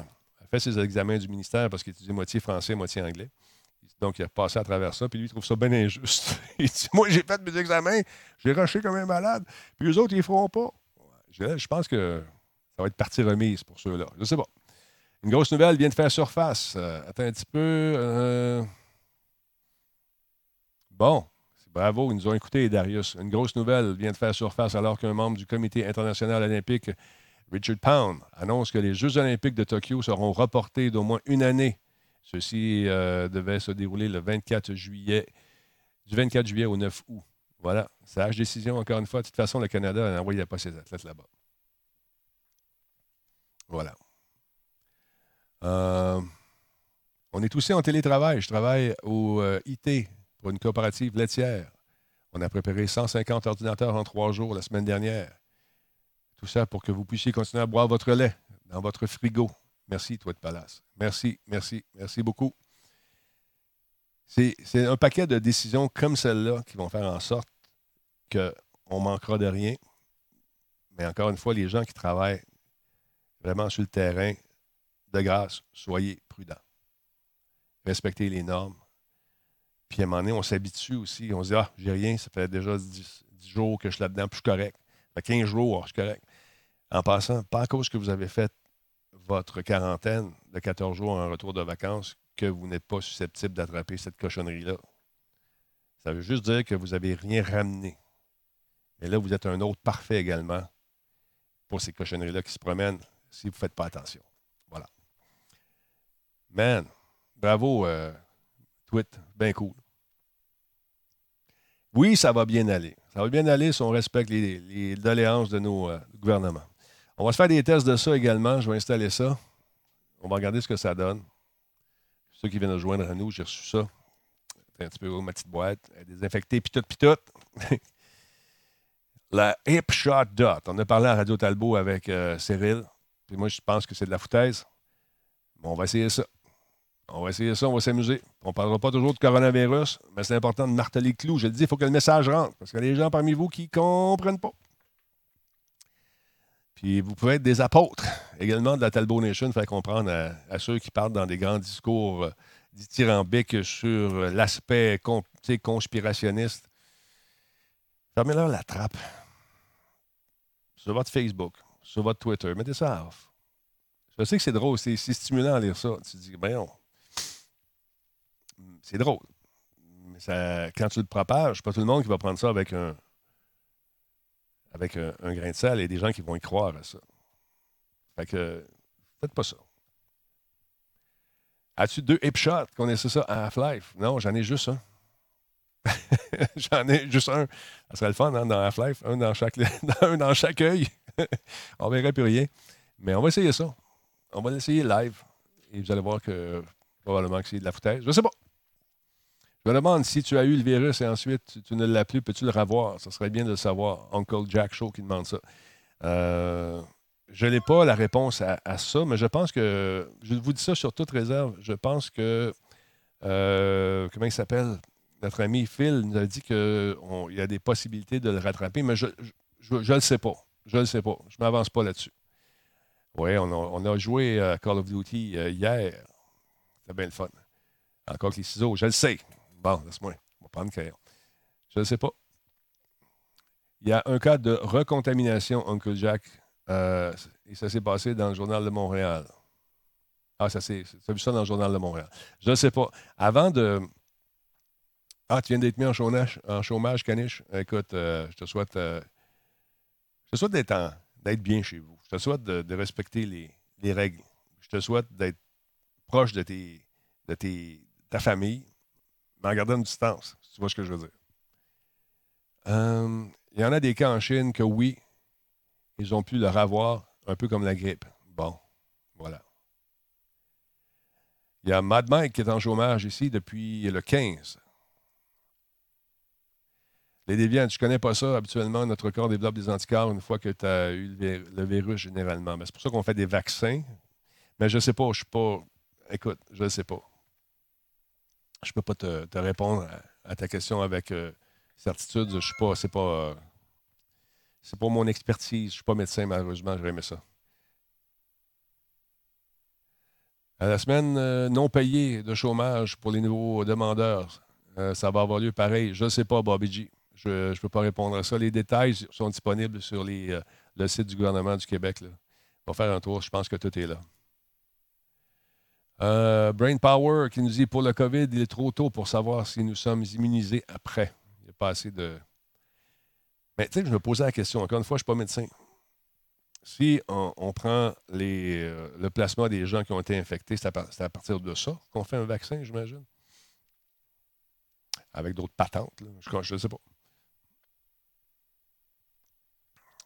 fait ses examens du ministère parce qu'il étudie moitié français, moitié anglais. Donc, il a passé à travers ça, puis lui, il trouve ça bien injuste. il dit Moi, j'ai fait mes examens, j'ai rushé comme un malade, puis les autres, ils ne feront pas. Je, pense que ça va être partie remise pour ceux-là. Je ne sais pas. Une grosse nouvelle vient de faire surface. Euh, attends un petit peu. Euh, bon, bravo, ils nous ont écoutés, Darius. Une grosse nouvelle vient de faire surface alors qu'un membre du Comité international olympique Richard Pound annonce que les Jeux olympiques de Tokyo seront reportés d'au moins une année. Ceci euh, devait se dérouler le 24 juillet, du 24 juillet au 9 août. Voilà, sage décision encore une fois. De toute façon, le Canada n'envoyait pas ses athlètes là-bas. Voilà. Euh, on est aussi en télétravail. Je travaille au euh, IT pour une coopérative laitière. On a préparé 150 ordinateurs en trois jours la semaine dernière. Tout ça pour que vous puissiez continuer à boire votre lait dans votre frigo. Merci, toi de Palace. Merci, merci, merci beaucoup. C'est un paquet de décisions comme celle-là qui vont faire en sorte qu'on manquera de rien. Mais encore une fois, les gens qui travaillent vraiment sur le terrain, de grâce, soyez prudents. Respectez les normes. Puis à un moment donné, on s'habitue aussi. On se dit Ah, j'ai rien, ça fait déjà 10, jours que je suis là-dedans, puis je suis correct. Ça fait 15 jours, je suis correct. En passant, pas à cause que vous avez fait votre quarantaine de 14 jours en retour de vacances que vous n'êtes pas susceptible d'attraper cette cochonnerie-là. Ça veut juste dire que vous n'avez rien ramené. Et là, vous êtes un autre parfait également pour ces cochonneries-là qui se promènent si vous ne faites pas attention. Voilà. Man, bravo, euh, Tweet, bien cool. Oui, ça va bien aller. Ça va bien aller si on respecte les, doléances de nos euh, gouvernements. On va se faire des tests de ça également. Je vais installer ça. On va regarder ce que ça donne. Ceux qui viennent de joindre à nous, j'ai reçu ça. un petit peu ma petite boîte. Désinfectée, puis tout, puis la Hipshot Dot. On a parlé à Radio Talbot avec euh, Cyril. Puis moi, je pense que c'est de la foutaise. on va essayer ça. On va essayer ça, on va s'amuser. On ne parlera pas toujours de coronavirus, mais c'est important de marteler le clou. Je le dis, il faut que le message rentre, parce qu'il y a des gens parmi vous qui ne comprennent pas. Puis vous pouvez être des apôtres également de la Talbot Nation, faire comprendre à, ceux qui parlent dans des grands discours euh, dithyrambiques sur l'aspect conspirationniste. Fermez-leur la trappe. Sur votre Facebook, sur votre Twitter, mettez ça off. Je sais que c'est drôle, c'est stimulant à lire ça. Tu te dis, ben c'est drôle. Mais ça, quand tu le propages, pas tout le monde qui va prendre ça avec un, avec un, grain de sel et des gens qui vont y croire à ça. Fait que, faites pas ça. As-tu deux hip shots? Connaissez ça à Half-Life? Non, j'en ai juste un. j'en ai juste un. Ça serait le fun hein, dans Half-Life, un dans chaque, un dans chaque œil. on verrait plus rien. Mais on va essayer ça. On va l'essayer live. Et vous allez voir que probablement que c'est de la foutaise. Je sais pas. Je me demande si tu as eu le virus et ensuite tu, ne l'as plus, peux-tu le revoir? Ça serait bien de le savoir. Uncle Jack Show qui demande ça. Euh, je n'ai pas la réponse à, ça, mais je pense que, je vous dis ça sur toute réserve, je pense que, euh, comment il s'appelle? Notre ami Phil nous a dit qu'il y a des possibilités de le rattraper, mais je ne le sais pas. Je ne le sais pas. Je ne m'avance pas là-dessus. Oui, on a, joué à Call of Duty euh, hier. C'était bien le fun. Encore que les ciseaux, je le sais. Bon, laisse-moi. On va prendre le crayon. Je ne sais pas. Il y a un cas de recontamination, Uncle Jack. Euh, et ça s'est passé dans le Journal de Montréal. Ah, ça c'est. Tu vu ça dans le Journal de Montréal. Je ne sais pas. Avant de. Ah, tu viens d'être mis en chômage, en chômage caniche. Écoute, euh, je te souhaite. Euh, je te souhaite d'être, d'être bien chez vous. Je te souhaite de, respecter les, les, règles. Je te souhaite d'être proche de, tes, de tes, ta famille mais en gardant une distance, tu vois ce que je veux dire. Euh, il y en a des cas en Chine que oui, ils ont pu leur avoir, un peu comme la grippe. Bon, voilà. Il y a Mad Mike qui est en chômage ici depuis le 15. Les déviants, tu ne connais pas ça. Habituellement, notre corps développe des anticorps une fois que tu as eu le virus généralement. c'est pour ça qu'on fait des vaccins. Mais je ne sais pas, je ne suis pas. Écoute, je ne sais pas je peux pas te, répondre à, ta question avec euh, certitude. Je suis pas, c'est pas, euh, c'est pas mon expertise. Je suis pas médecin, malheureusement, j'aurais aimé ça. À la semaine euh, non payée de chômage pour les nouveaux demandeurs, ça va avoir lieu pareil. Je ne sais pas, Bobby G. Je ne peux pas répondre à ça. Les détails sont disponibles sur les, le site du gouvernement du Québec. Là. Va faire un tour. Je pense que tout est là. Euh, Brain Power qui nous dit pour le COVID, il est trop tôt pour savoir si nous sommes immunisés après. Il n'y a pas assez de. Mais tu sais, je me posais la question. Encore une fois, je ne suis pas médecin. Si on, prend euh, le plasma des gens qui ont été infectés, c'est à, partir de ça qu'on fait un vaccin, j'imagine? Avec d'autres patentes. Je ne sais pas.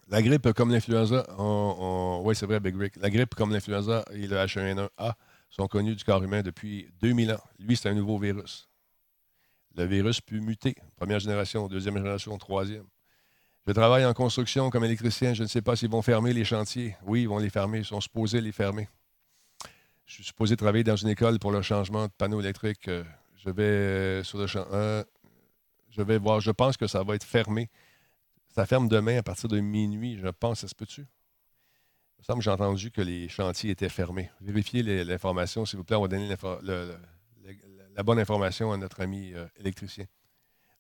La grippe comme l'influenza, oui, c'est vrai, Big Rick. La grippe comme l'influenza et le H1N1A sont connus du corps humain depuis 2000 ans. Lui, c'est un nouveau virus. Le virus peut muter. Première génération, deuxième génération, troisième. Je travaille en construction comme électricien. Je ne sais pas s'ils vont fermer les chantiers. Oui, ils vont les fermer. Ils sont supposés les fermer. Je suis supposé travailler dans une école pour le changement de panneaux électriques. Euh, je vais euh, sur le champ. je vais voir. Je pense que ça va être fermé. Ça ferme demain à partir de minuit. Je pense. Ça se peut-tu? Me semble que j'ai entendu que les chantiers étaient fermés. Vérifiez l'information, s'il vous plaît. On va donner la bonne information à notre ami euh, électricien.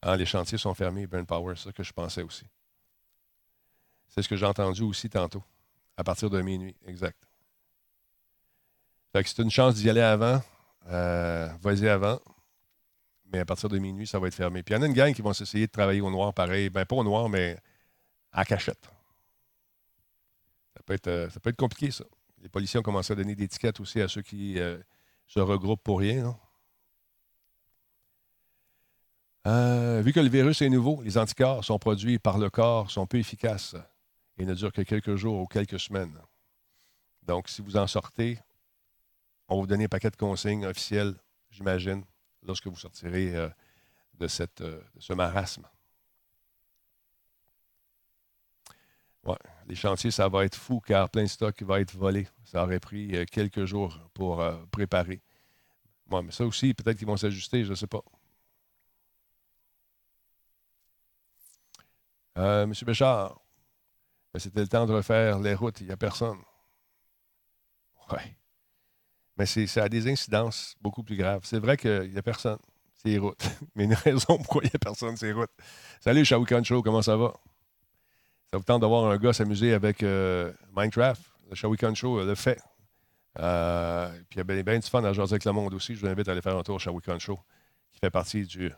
Ah, les chantiers sont fermés, Burn Power, c'est ça que je pensais aussi. C'est ce que j'ai entendu aussi tantôt, à partir de minuit, exact. C'est une chance d'y aller avant, euh, vas-y avant, mais à partir de minuit, ça va être fermé. Puis il y en a une gang qui vont s'essayer de travailler au noir pareil. Ben, pas au noir, mais à cachette. Ça peut, être, ça peut être compliqué, ça. Les policiers ont commencé à donner des étiquettes aussi à ceux qui se regroupent pour rien. vu que le virus est nouveau, les anticorps sont produits par le corps, sont peu efficaces et ne durent que quelques jours ou quelques semaines. Donc, si vous en sortez, on va vous donner un paquet de consignes officielles, j'imagine, lorsque vous sortirez euh, euh, de ce marasme. Ouais, les chantiers, ça va être fou car plein de stock va être volé. Ça aurait pris euh, quelques jours pour préparer. Ouais, mais ça aussi, peut-être qu'ils vont s'ajuster, je ne sais pas. Monsieur Béchard, ben, c'était le temps de refaire les routes, il n'y a personne. Oui. Mais ça a des incidences beaucoup plus graves. C'est vrai qu'il n'y a personne, c'est les routes. Mais une raison pourquoi il n'y a personne, les routes. Salut, Shawikan Show, comment ça va? Ça vous tente d'avoir un gars s'amuser avec euh, Minecraft? Le Shawikan Show le fait. Euh, puis il y a bien, bien du fun à jaser avec le monde aussi. Je vous invite à aller faire un tour au Shawikan Show, qui fait partie du.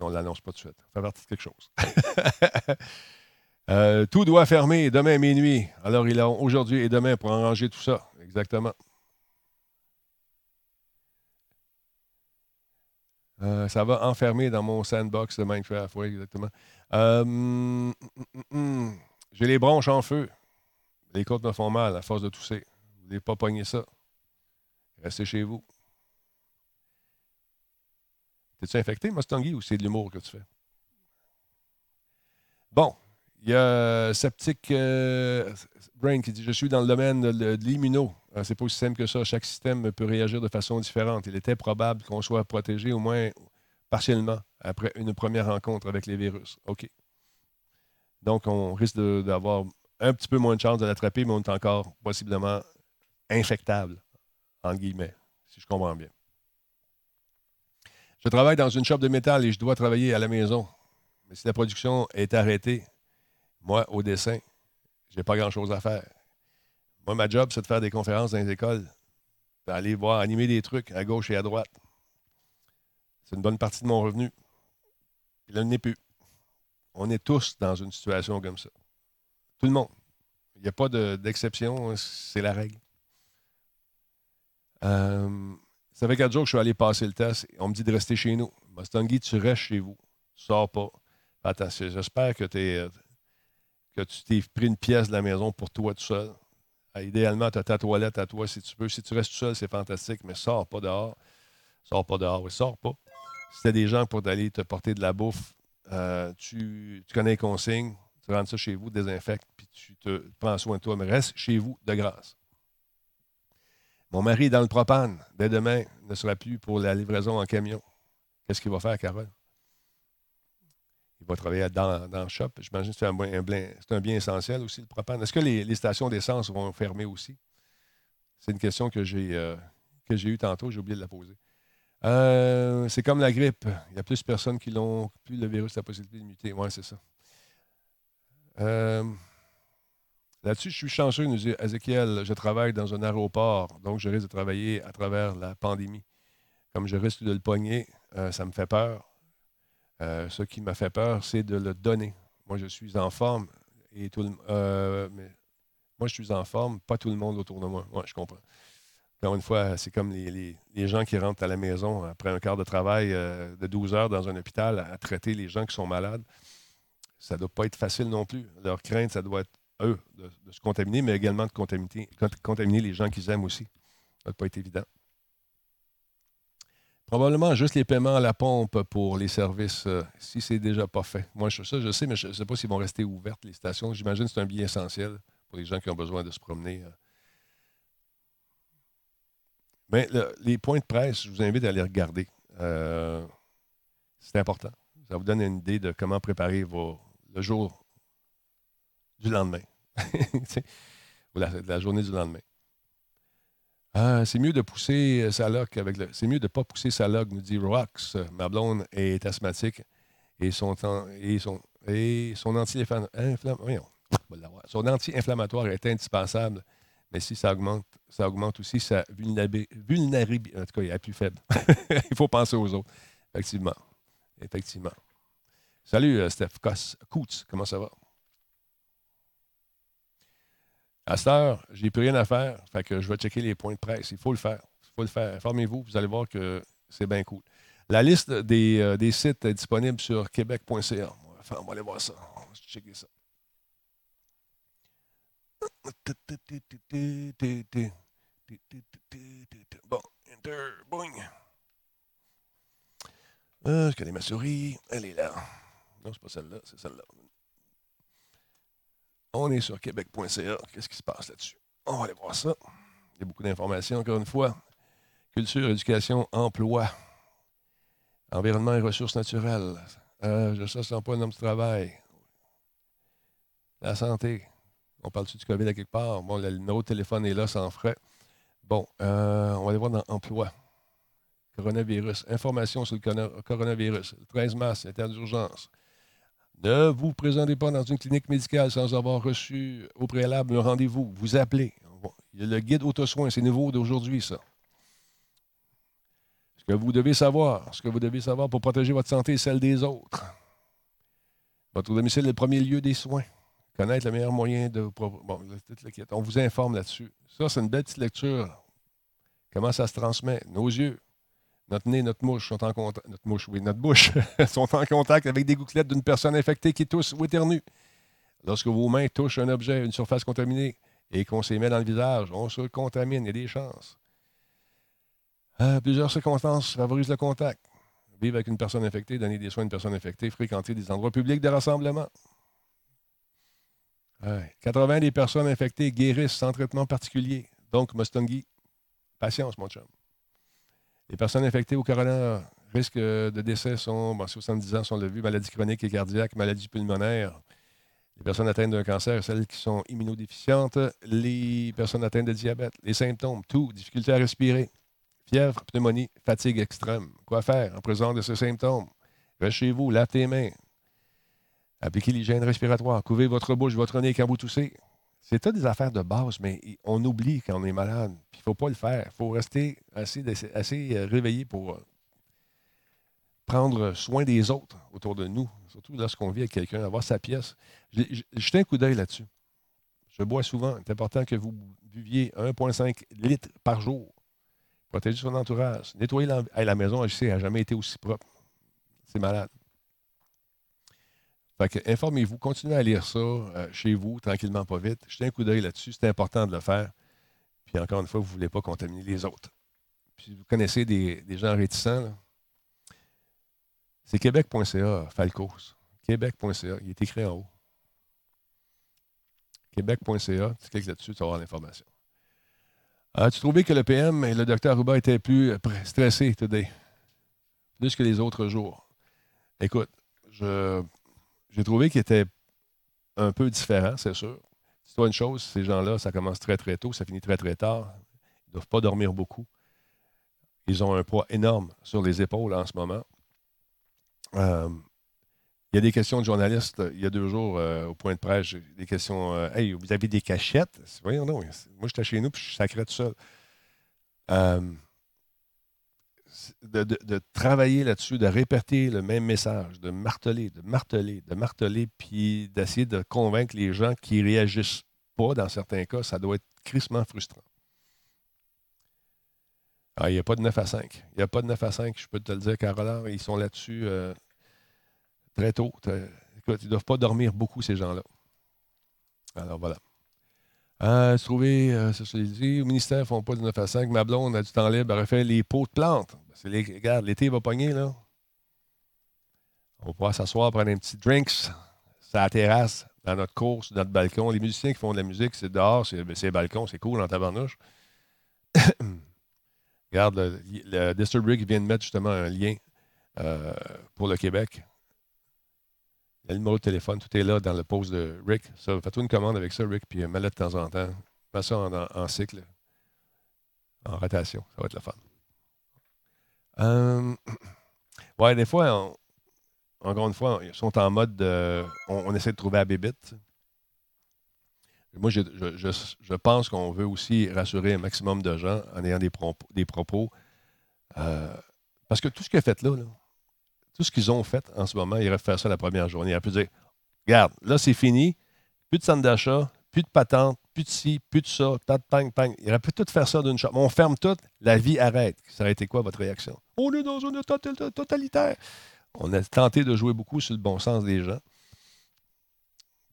Non, on ne l'annonce pas tout de suite. Ça fait partie de quelque chose. Euh, tout doit fermer demain minuit. Alors, il a aujourd'hui et demain pour arranger tout ça. Exactement. Euh, ça va enfermer dans mon sandbox de Minecraft. Oui, exactement. Euh, hum, hum, hum, j'ai les bronches en feu. Les côtes me font mal à force de tousser. Vous ne voulez pas pogner ça. Restez chez vous. T'es-tu infecté, Mustangi, ou c'est de l'humour que tu fais? Bon, il y a Septic euh, Brain qui dit Je suis dans le domaine de, l'immuno. Euh, c'est pas aussi simple que ça. Chaque système peut réagir de façon différente. Il était probable qu'on soit protégé au moins partiellement après une première rencontre avec les virus. OK. Donc, on risque d'avoir un petit peu moins de chance de l'attraper, mais on est encore possiblement infectable, en guillemets, si je comprends bien. Je travaille dans une shop de métal et je dois travailler à la maison. Mais si la production est arrêtée, moi, au dessin, je n'ai pas grand-chose à faire. Moi, ma job, c'est de faire des conférences dans les écoles, d'aller voir animer des trucs à gauche et à droite. C'est une bonne partie de mon revenu. Il là, il n'est plus. On est tous dans une situation comme ça. Tout le monde. Il n'y a pas d'exception, c'est la règle. Euh, ça fait quatre jours que je suis allé passer le test. On me dit de rester chez nous. Mustangi, tu restes chez vous. Tu sors pas. Attention, j'espère que tu es que tu t'es pris une pièce de la maison pour toi tout seul. Ah, idéalement, tu as ta toilette à toi si tu peux. Si tu restes tout seul, c'est fantastique, mais sors pas dehors. Sors pas dehors, oui, sors pas. Si tu des gens pour aller te porter de la bouffe, euh, tu, connais les consignes, tu rentres ça chez vous, désinfecte, puis tu te prends soin de toi, mais reste chez vous de grâce. Mon mari est dans le propane. Dès demain, ne sera plus pour la livraison en camion. Qu'est-ce qu'il va faire, Carole? Il va travailler dans, dans le shop. J'imagine que c'est un, un, bien essentiel aussi, le propane. Est-ce que les, stations d'essence vont fermer aussi? C'est une question que j'ai euh, eue tantôt, j'ai oublié de la poser. Euh, c'est comme la grippe. Il y a plus de personnes qui l'ont, plus le virus a la possibilité de muter. Oui, c'est ça. Euh, là-dessus, je suis chanceux, nous dit Ezekiel. Je travaille dans un aéroport, donc je risque de travailler à travers la pandémie. Comme je risque de le pogner, ça me fait peur. Euh, ce qui m'a fait peur, c'est de le donner. Moi, je suis en forme et tout le, euh, moi, je suis en forme, pas tout le monde autour de moi. Oui, je comprends. Encore une fois, c'est comme les, gens qui rentrent à la maison après un quart de travail euh, de 12 heures dans un hôpital à, traiter les gens qui sont malades. Ça ne doit pas être facile non plus. Leur crainte, ça doit être, eux, de, se contaminer, mais également de contaminer, contaminer les gens qu'ils aiment aussi. Ça ne doit pas être évident. Probablement juste les paiements à la pompe pour les services, euh, si c'est déjà pas fait. Moi, je, ça, je sais, mais je ne sais pas s'ils vont rester ouvertes, les stations. J'imagine que c'est un bien essentiel pour les gens qui ont besoin de se promener. Euh. Mais les points de presse, je vous invite à les regarder. Euh, c'est important. Ça vous donne une idée de comment préparer vos, le jour du lendemain, ou la journée du lendemain. Ah, c'est mieux de pousser euh, sa loque avec le. C'est mieux de ne pas pousser sa loque, nous dit Rox. Ma blonde est asthmatique et son, et son, et son anti-inflammatoire. Anti-inflammatoire est indispensable, mais si ça augmente, ça augmente aussi sa vulnérabilité. En tout cas, il est plus faible. il faut penser aux autres. Effectivement. Effectivement. Salut, Steph Coutts. Comment ça va? À cette heure, j'ai plus rien à faire. Fait que je vais checker les points de presse. Il faut le faire. Il faut le faire. Informez-vous, vous allez voir que c'est bien cool. La liste des, des, sites est disponible sur québec.ca. Enfin, on va aller voir ça. On va checker ça. Bon, enter, boing. Euh, je connais ma souris. Elle est là. Non, c'est pas celle-là, c'est celle-là. On est sur québec.ca. Qu'est-ce qui se passe là-dessus? On va aller voir ça. Il y a beaucoup d'informations, encore une fois. Culture, éducation, emploi, environnement et ressources naturelles. Euh, je ne sens pas un homme de travail. La santé. On parle-tu du COVID à quelque part? Bon, le numéro de téléphone est là sans frais. Bon, euh, on va aller voir dans emploi. Coronavirus. Information sur le coronavirus. Le 13 mars, état d'urgence. Ne vous présentez pas dans une clinique médicale sans avoir reçu au préalable un rendez-vous. Vous appelez. Il y a le guide auto-soin, c'est nouveau d'aujourd'hui, ça. Ce que vous devez savoir, ce que vous devez savoir pour protéger votre santé et celle des autres. Votre domicile est le premier lieu des soins. Connaître le meilleur moyen de. Bon, on vous informe là-dessus. Ça, c'est une belle petite lecture. Comment ça se transmet? Nos yeux, notre nez, notre mouche sont en contact. Notre mouche, oui, notre bouche sont en contact avec des gouttelettes d'une personne infectée qui tousse ou éternue. Lorsque vos mains touchent un objet, une surface contaminée, et qu'on s'y met dans le visage, on se contamine, il y a des chances. Euh, plusieurs circonstances favorisent le contact. Vivre avec une personne infectée, donner des soins à une personne infectée, fréquenter des endroits publics de rassemblement. 80 des personnes infectées guérissent sans traitement particulier. Donc, Mustongi, patience, mon chum. Les personnes infectées au corona, risque de décès sont, bon, 70 ans sont le vu, maladie chronique et cardiaque, maladie pulmonaire. Les personnes atteintes d'un cancer, celles qui sont immunodéficientes, les personnes atteintes de diabète, les symptômes, tout, difficulté à respirer, fièvre, pneumonie, fatigue extrême. Quoi faire en présence de ces symptômes? Reste chez vous, lave tes mains. Appliquez l'hygiène respiratoire. Couvez votre bouche, votre nez quand vous toussez. C'est tout des affaires de base, mais on oublie quand on est malade. il ne faut pas le faire. Il faut rester assez, assez euh, réveillé pour euh, prendre soin des autres autour de nous, surtout lorsqu'on vit avec quelqu'un, avoir sa pièce. Jetez un coup d'œil là-dessus. Je bois souvent. C'est important que vous buviez 1,5 litres par jour. Protégez son entourage. Nettoyez la, la maison, je sais, n'a jamais été aussi propre. C'est malade informez-vous, continuez à lire ça euh, chez vous, tranquillement, pas vite. Jetez un coup d'œil là-dessus, c'est important de le faire. Puis encore une fois, vous ne voulez pas contaminer les autres. Puis vous connaissez des, gens réticents, c'est québec.ca, Falcos. Québec.ca, il est écrit en haut. Québec.ca, tu cliques là-dessus, tu vas avoir l'information. As-tu trouvé que le PM et le docteur Ruba étaient plus stressés today? Plus que les autres jours? Écoute, je j'ai trouvé qu'il était un peu différent, c'est sûr. C'est toi une chose, ces gens-là, ça commence très, très tôt, ça finit très, très tard. Ils ne doivent pas dormir beaucoup. Ils ont un poids énorme sur les épaules en ce moment. Euh, il y a des questions de journalistes. Il y a deux jours, euh, au point de presse, des questions euh, Hey, vous avez des cachettes? Voyons, non. Moi, j'étais chez nous puis je sacrais tout seul de, travailler là-dessus, de répéter le même message, de marteler, de marteler, de marteler, puis d'essayer de convaincre les gens qui réagissent pas dans certains cas, ça doit être crissement frustrant. Ah, il n'y a pas de 9 à 5. Il n'y a pas de 9 à 5, je peux te le dire, Caroline. Ils sont là-dessus euh, très tôt. Ils ne doivent pas dormir beaucoup, ces gens-là. Alors voilà. Euh, trouver, euh, ça se dit, au ministère, ils ne font pas de 9 à 5. Ma blonde a du temps libre, elle refait les pots de plantes. Les, regarde, l'été va pogner, là. On va pouvoir s'asseoir, prendre un petit drinks sur la terrasse, dans notre cour, sur notre balcon. Les musiciens qui font de la musique, c'est dehors, c'est ben, le balcon, c'est cool en tabarnouche. regarde, le, le Disturb vient de mettre justement un lien euh, pour le Québec. Le numéro de téléphone, tout est là dans le post de Rick. Fais-toi une commande avec ça, Rick, puis mets-le de temps en temps. Mets ça en, cycle, en rotation. Ça va être le fun. Euh, ouais, des fois, encore une fois, ils sont en mode de, on, essaie de trouver la bébite. Moi, je, je, pense qu'on veut aussi rassurer un maximum de gens en ayant des, propos. Des propos euh, parce que tout ce a fait là, tout ce qu'ils ont fait en ce moment, ils fait ça la première journée. Ils auraient pu dire Regarde, là, c'est fini, plus de centre d'achat, plus de patente, plus de ci, plus de ça, pang, pang. Il aurait pu tout faire ça d'une shot. On ferme tout, la vie arrête. Ça aurait été quoi votre réaction? On est dans une état totalitaire. On a tenté de jouer beaucoup sur le bon sens des gens,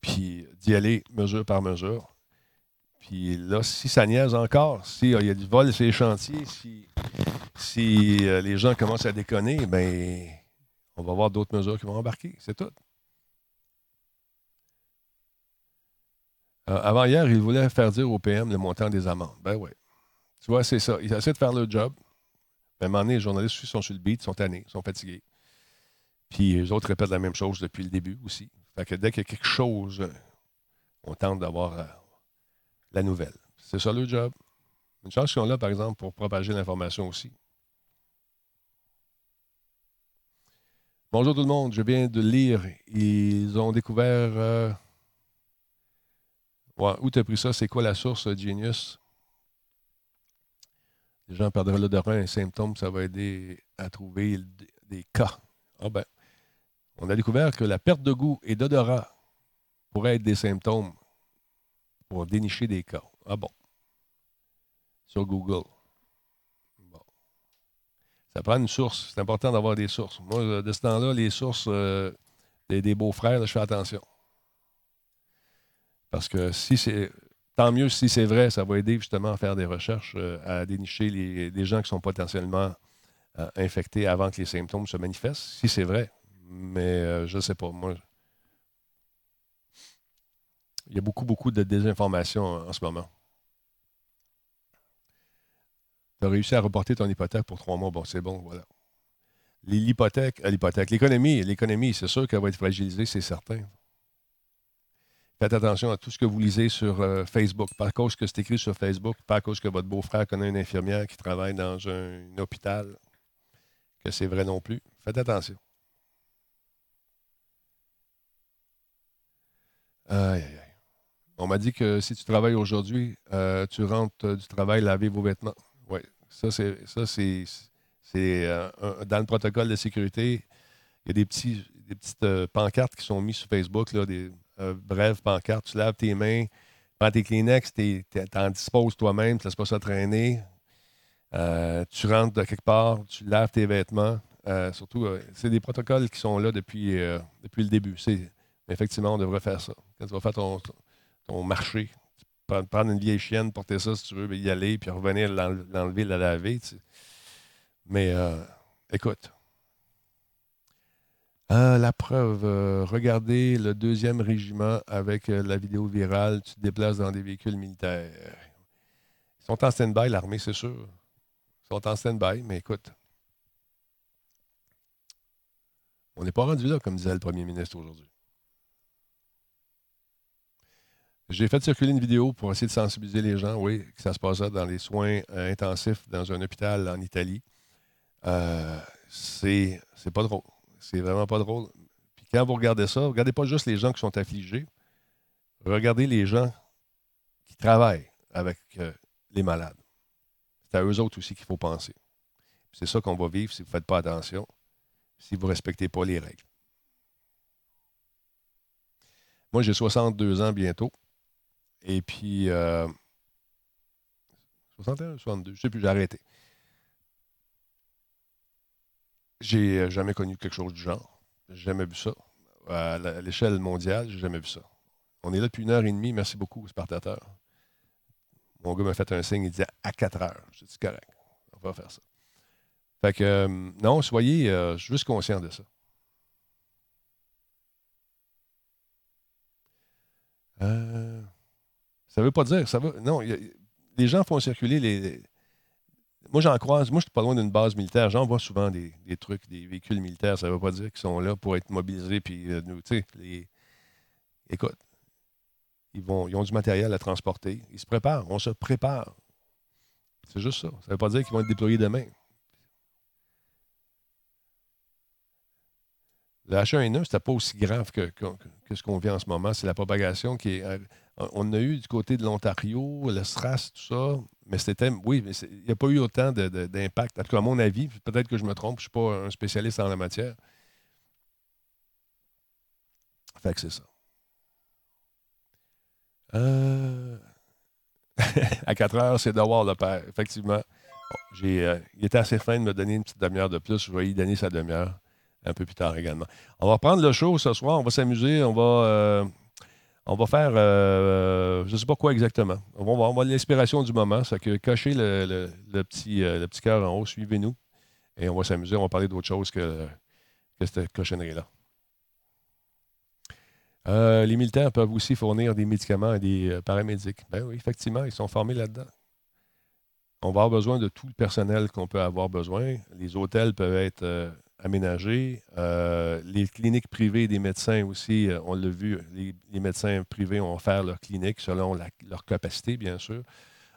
puis d'y aller mesure par mesure. Puis là, si ça niaise encore, s'il y a du vol sur les chantiers, si, si euh, les gens commencent à déconner, ben on va avoir d'autres mesures qui vont embarquer. C'est tout. Euh, avant hier, il voulait faire dire au PM le montant des amendes. Ben oui. Tu vois, c'est ça. Ils essaient de faire le job. Ben, à un moment donné, les journalistes sont sur le beat, sont tannés, sont fatigués. Puis les autres répètent la même chose depuis le début aussi. Fait que dès qu'il y a quelque chose, on tente d'avoir euh, la nouvelle. C'est ça le job. Une chance qu'ils sont là, par exemple, pour propager l'information aussi. Bonjour tout le monde, je viens de lire. Ils ont découvert. Euh, où tu as pris ça? C'est quoi la source, Genius? Les gens perdraient l'odorat, un symptôme, ça va aider à trouver des cas. Ah ben, on a découvert que la perte de goût et d'odorat pourrait être des symptômes pour dénicher des cas. Ah bon? Sur Google. Bon. Ça prend une source. C'est important d'avoir des sources. Moi, de ce temps-là, les sources euh, des, beaux-frères, je fais attention. Parce que si c'est. Tant mieux si c'est vrai, ça va aider justement à faire des recherches, euh, à dénicher les, gens qui sont potentiellement euh, infectés avant que les symptômes se manifestent, si c'est vrai. Mais je ne sais pas. Moi, il y a beaucoup, beaucoup de désinformation en ce moment. Tu as réussi à reporter ton hypothèque pour trois mois. Bon, c'est bon, voilà. L'hypothèque, euh, l'hypothèque, l'économie, l'économie, c'est sûr qu'elle va être fragilisée, c'est certain. Faites attention à tout ce que vous lisez sur euh, Facebook. Pas à cause que c'est écrit sur Facebook, pas à cause que votre beau-frère connaît une infirmière qui travaille dans un, hôpital, que c'est vrai non plus. Faites attention. Aïe, aïe, aïe. On m'a dit que si tu travailles aujourd'hui, euh, tu rentres du travail laver vos vêtements. Oui, ça, c'est, ça, c'est, euh, dans le protocole de sécurité. Il y a des, petits, des petites euh, pancartes qui sont mises sur Facebook, là, des brèves pancartes. Tu laves tes mains, prends tes Kleenex, t'en disposes toi-même, tu laisses pas ça traîner. tu rentres de quelque part, tu laves tes vêtements. surtout, c'est des protocoles qui sont là depuis, depuis le début. Effectivement, on devrait faire ça. Quand tu vas faire ton, ton marché. Prendre une vieille chienne, porter ça si tu veux, y aller, puis revenir l'enlever, la laver. Mais euh, écoute. Ah, la preuve, euh, regardez le deuxième régiment avec euh, la vidéo virale, tu te déplaces dans des véhicules militaires. Ils sont en stand-by, l'armée, c'est sûr. Ils sont en stand-by, mais écoute. On n'est pas rendu là, comme disait le premier ministre aujourd'hui. J'ai fait circuler une vidéo pour essayer de sensibiliser les gens, oui, que ça se passait dans les soins intensifs dans un hôpital en Italie. C'est pas drôle. C'est vraiment pas drôle. Puis quand vous regardez ça, regardez pas juste les gens qui sont affligés, regardez les gens qui travaillent avec euh, les malades. C'est à eux autres aussi qu'il faut penser. C'est ça qu'on va vivre si vous ne faites pas attention, si vous ne respectez pas les règles. Moi, j'ai 62 ans bientôt. Et puis, 61, euh, 62, je ne sais plus, j'ai arrêté. J'ai euh, jamais connu quelque chose du genre. J'ai jamais vu ça. À l'échelle mondiale, j'ai jamais vu ça. On est là depuis une heure et demie. Merci beaucoup, Spartateur. Mon gars m'a fait un signe, il disait à 4 heures. J'ai dit correct, on va faire ça. Fait que, euh, non, soyez juste conscient de ça. Euh, ça veut pas dire. Ça veut, non, les gens font circuler les. Moi, j'en croise. Moi, je suis pas loin d'une base militaire. J'en vois souvent des, trucs, des véhicules militaires. Ça ne veut pas dire qu'ils sont là pour être mobilisés. Puis, euh, nous, écoute, ils ont du matériel à transporter. Ils se préparent. On se prépare. C'est juste ça. Ça ne veut pas dire qu'ils vont être déployés demain. Le H1N1, c'était pas aussi grave que, ce qu'on vit en ce moment. C'est la propagation qui est. Euh, on a eu du côté de l'Ontario, le SRAS, tout ça, mais c'était. Oui, mais il n'y a pas eu autant d'impact. En tout cas, à mon avis, peut-être que je me trompe, je ne suis pas un spécialiste en la matière, Fait que c'est ça. Euh, à 4 heures, c'est d'avoir le père. Effectivement. euh, il était assez fin de me donner une petite demi-heure de plus. Je vais y donner sa demi-heure un peu plus tard également. On va prendre le show ce soir. On va s'amuser. On va, euh, on va faire, je ne sais pas quoi exactement. On va avoir l'inspiration du moment. Ça que cocher le, petit, le petit cœur en haut. Suivez-nous. Et on va s'amuser. On va parler d'autre chose que, que cette cochonnerie-là. Euh, les militaires peuvent aussi fournir des médicaments et des euh, paramédics. Ben oui, effectivement, ils sont formés là-dedans. On va avoir besoin de tout le personnel qu'on peut avoir besoin. Les hôtels peuvent être euh, aménagés. les cliniques privées des médecins aussi, on l'a vu, les, médecins privés vont faire leur clinique selon leur capacité, bien sûr.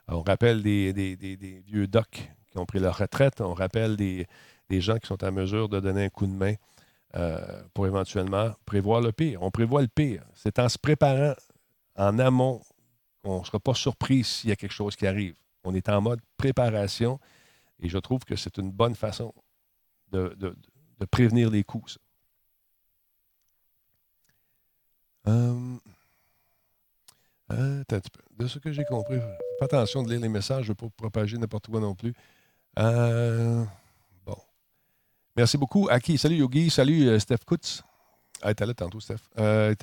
On rappelle des, vieux docs qui ont pris leur retraite. On rappelle des, gens qui sont en mesure de donner un coup de main euh, pour éventuellement prévoir le pire. On prévoit le pire. C'est en se préparant en amont qu'on ne sera pas surpris s'il y a quelque chose qui arrive. On est en mode préparation et je trouve que c'est une bonne façon de, prévenir les coups. Euh, euh, de ce que j'ai compris, fais attention de lire les messages, je ne veux pas propager n'importe quoi non plus. Euh, Merci beaucoup. Aki, salut Yogi, salut euh, Steph Kutz. Ah, était là tantôt, Steph. Euh,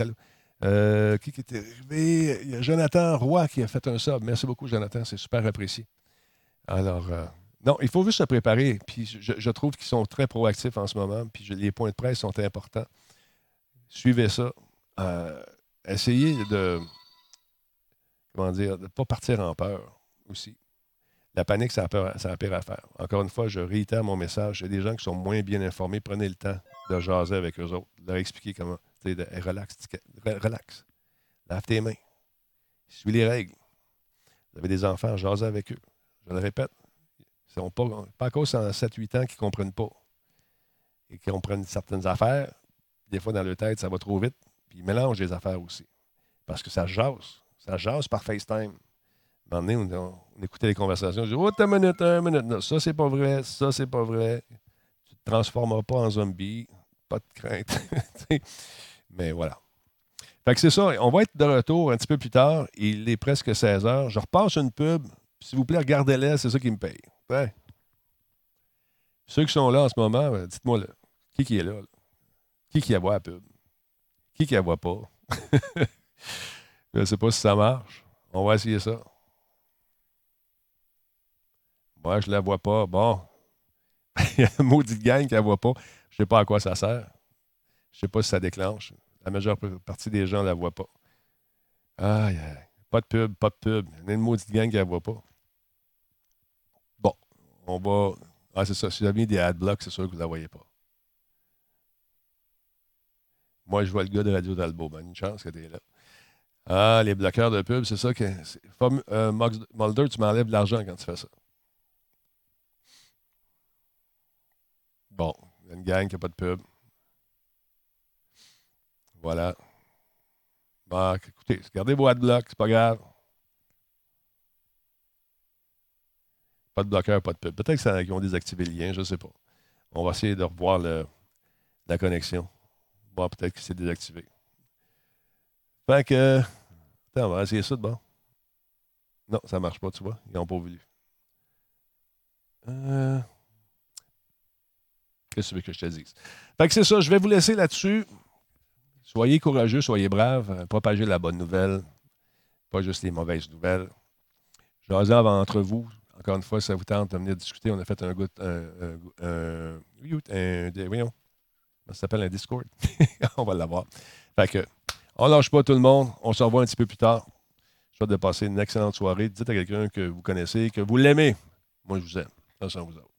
euh, qui, qui était arrivé? Il y a Jonathan Roy qui a fait un sub. Merci beaucoup, Jonathan. C'est super apprécié. Alors, non, il faut juste se préparer. Puis je, trouve qu'ils sont très proactifs en ce moment. Puis les points de presse sont importants. Suivez ça. essayez de, comment dire, de ne pas partir en peur aussi. La panique, ça a, peur, ça pire à faire. Encore une fois, je réitère mon message. Il y a des gens qui sont moins bien informés. Prenez le temps de jaser avec eux autres, de leur expliquer comment. De, relax, relax. Lave tes mains. Suis les règles. Vous avez des enfants, jasez avec eux. Je le répète. Pas, pas à cause de 7-8 ans qu'ils ne comprennent pas et qu'ils comprennent certaines affaires. Des fois, dans leur tête, ça va trop vite. Puis ils mélangent les affaires aussi. Parce que ça jase. Ça jase par FaceTime. Un moment donné, on, écoutait les conversations. Je dis Oh, une minute, une minute. Non, ça, c'est pas vrai. Ça, c'est pas vrai. Tu ne te transformeras pas en zombie. Pas de crainte. Mais voilà. Fait que c'est ça. On va être de retour un petit peu plus tard. Il est presque 16 heures. Je repasse une pub. S'il vous plaît, regardez-la. C'est ça qui me paye. Ouais. Ceux qui sont là en ce moment, ben, dites-moi. Qui qui est là? Qui qui a voit la pub? Qui qui la voit pas? Je ne sais pas si ça marche. On va essayer ça. Moi, je la vois pas. Bon. Il y a une maudite gang qui la voit pas. Je ne sais pas à quoi ça sert. Je ne sais pas si ça déclenche. La majeure partie des gens ne la voient pas. Aïe, aïe. Pas de pub, pas de pub. Il y a une maudite gang qui la voit pas. On va. Ah, c'est ça. Si vous avez mis des adblocks, c'est sûr que vous ne la voyez pas. Moi, je vois le gars de Radio d'Albo. Ben, une chance que tu es là. Ah, les bloqueurs de pub, c'est ça que. Euh, Mulder, tu m'enlèves de l'argent quand tu fais ça. Bon, il y a une gang qui n'a pas de pub. Voilà. Bon, écoutez, gardez vos adblocks, c'est pas grave. Pas de bloqueur, pas de pub. Peut-être qu'ils ont désactivé le lien, je ne sais pas. On va essayer de revoir la connexion. Bon, peut-être que c'est désactivé. Fait que. Attends, on va essayer ça de bon. Non, ça ne marche pas, tu vois. Ils n'ont pas voulu. Euh. Qu'est-ce que tu veux que je te dise? Fait que c'est ça, je vais vous laisser là-dessus. Soyez courageux, soyez braves, euh, propagez la bonne nouvelle, pas juste les mauvaises nouvelles. Jasez entre vous. Encore une fois, ça vous tente de venir discuter. On a fait un goût, un, un, un, voyons, ça s'appelle un Discord? on va l'avoir. Fait que, on lâche pas tout le monde. On se revoit un petit peu plus tard. Je souhaite de passer une excellente soirée. Dites à quelqu'un que vous connaissez, que vous l'aimez. Moi, je vous aime. Attention vous autres.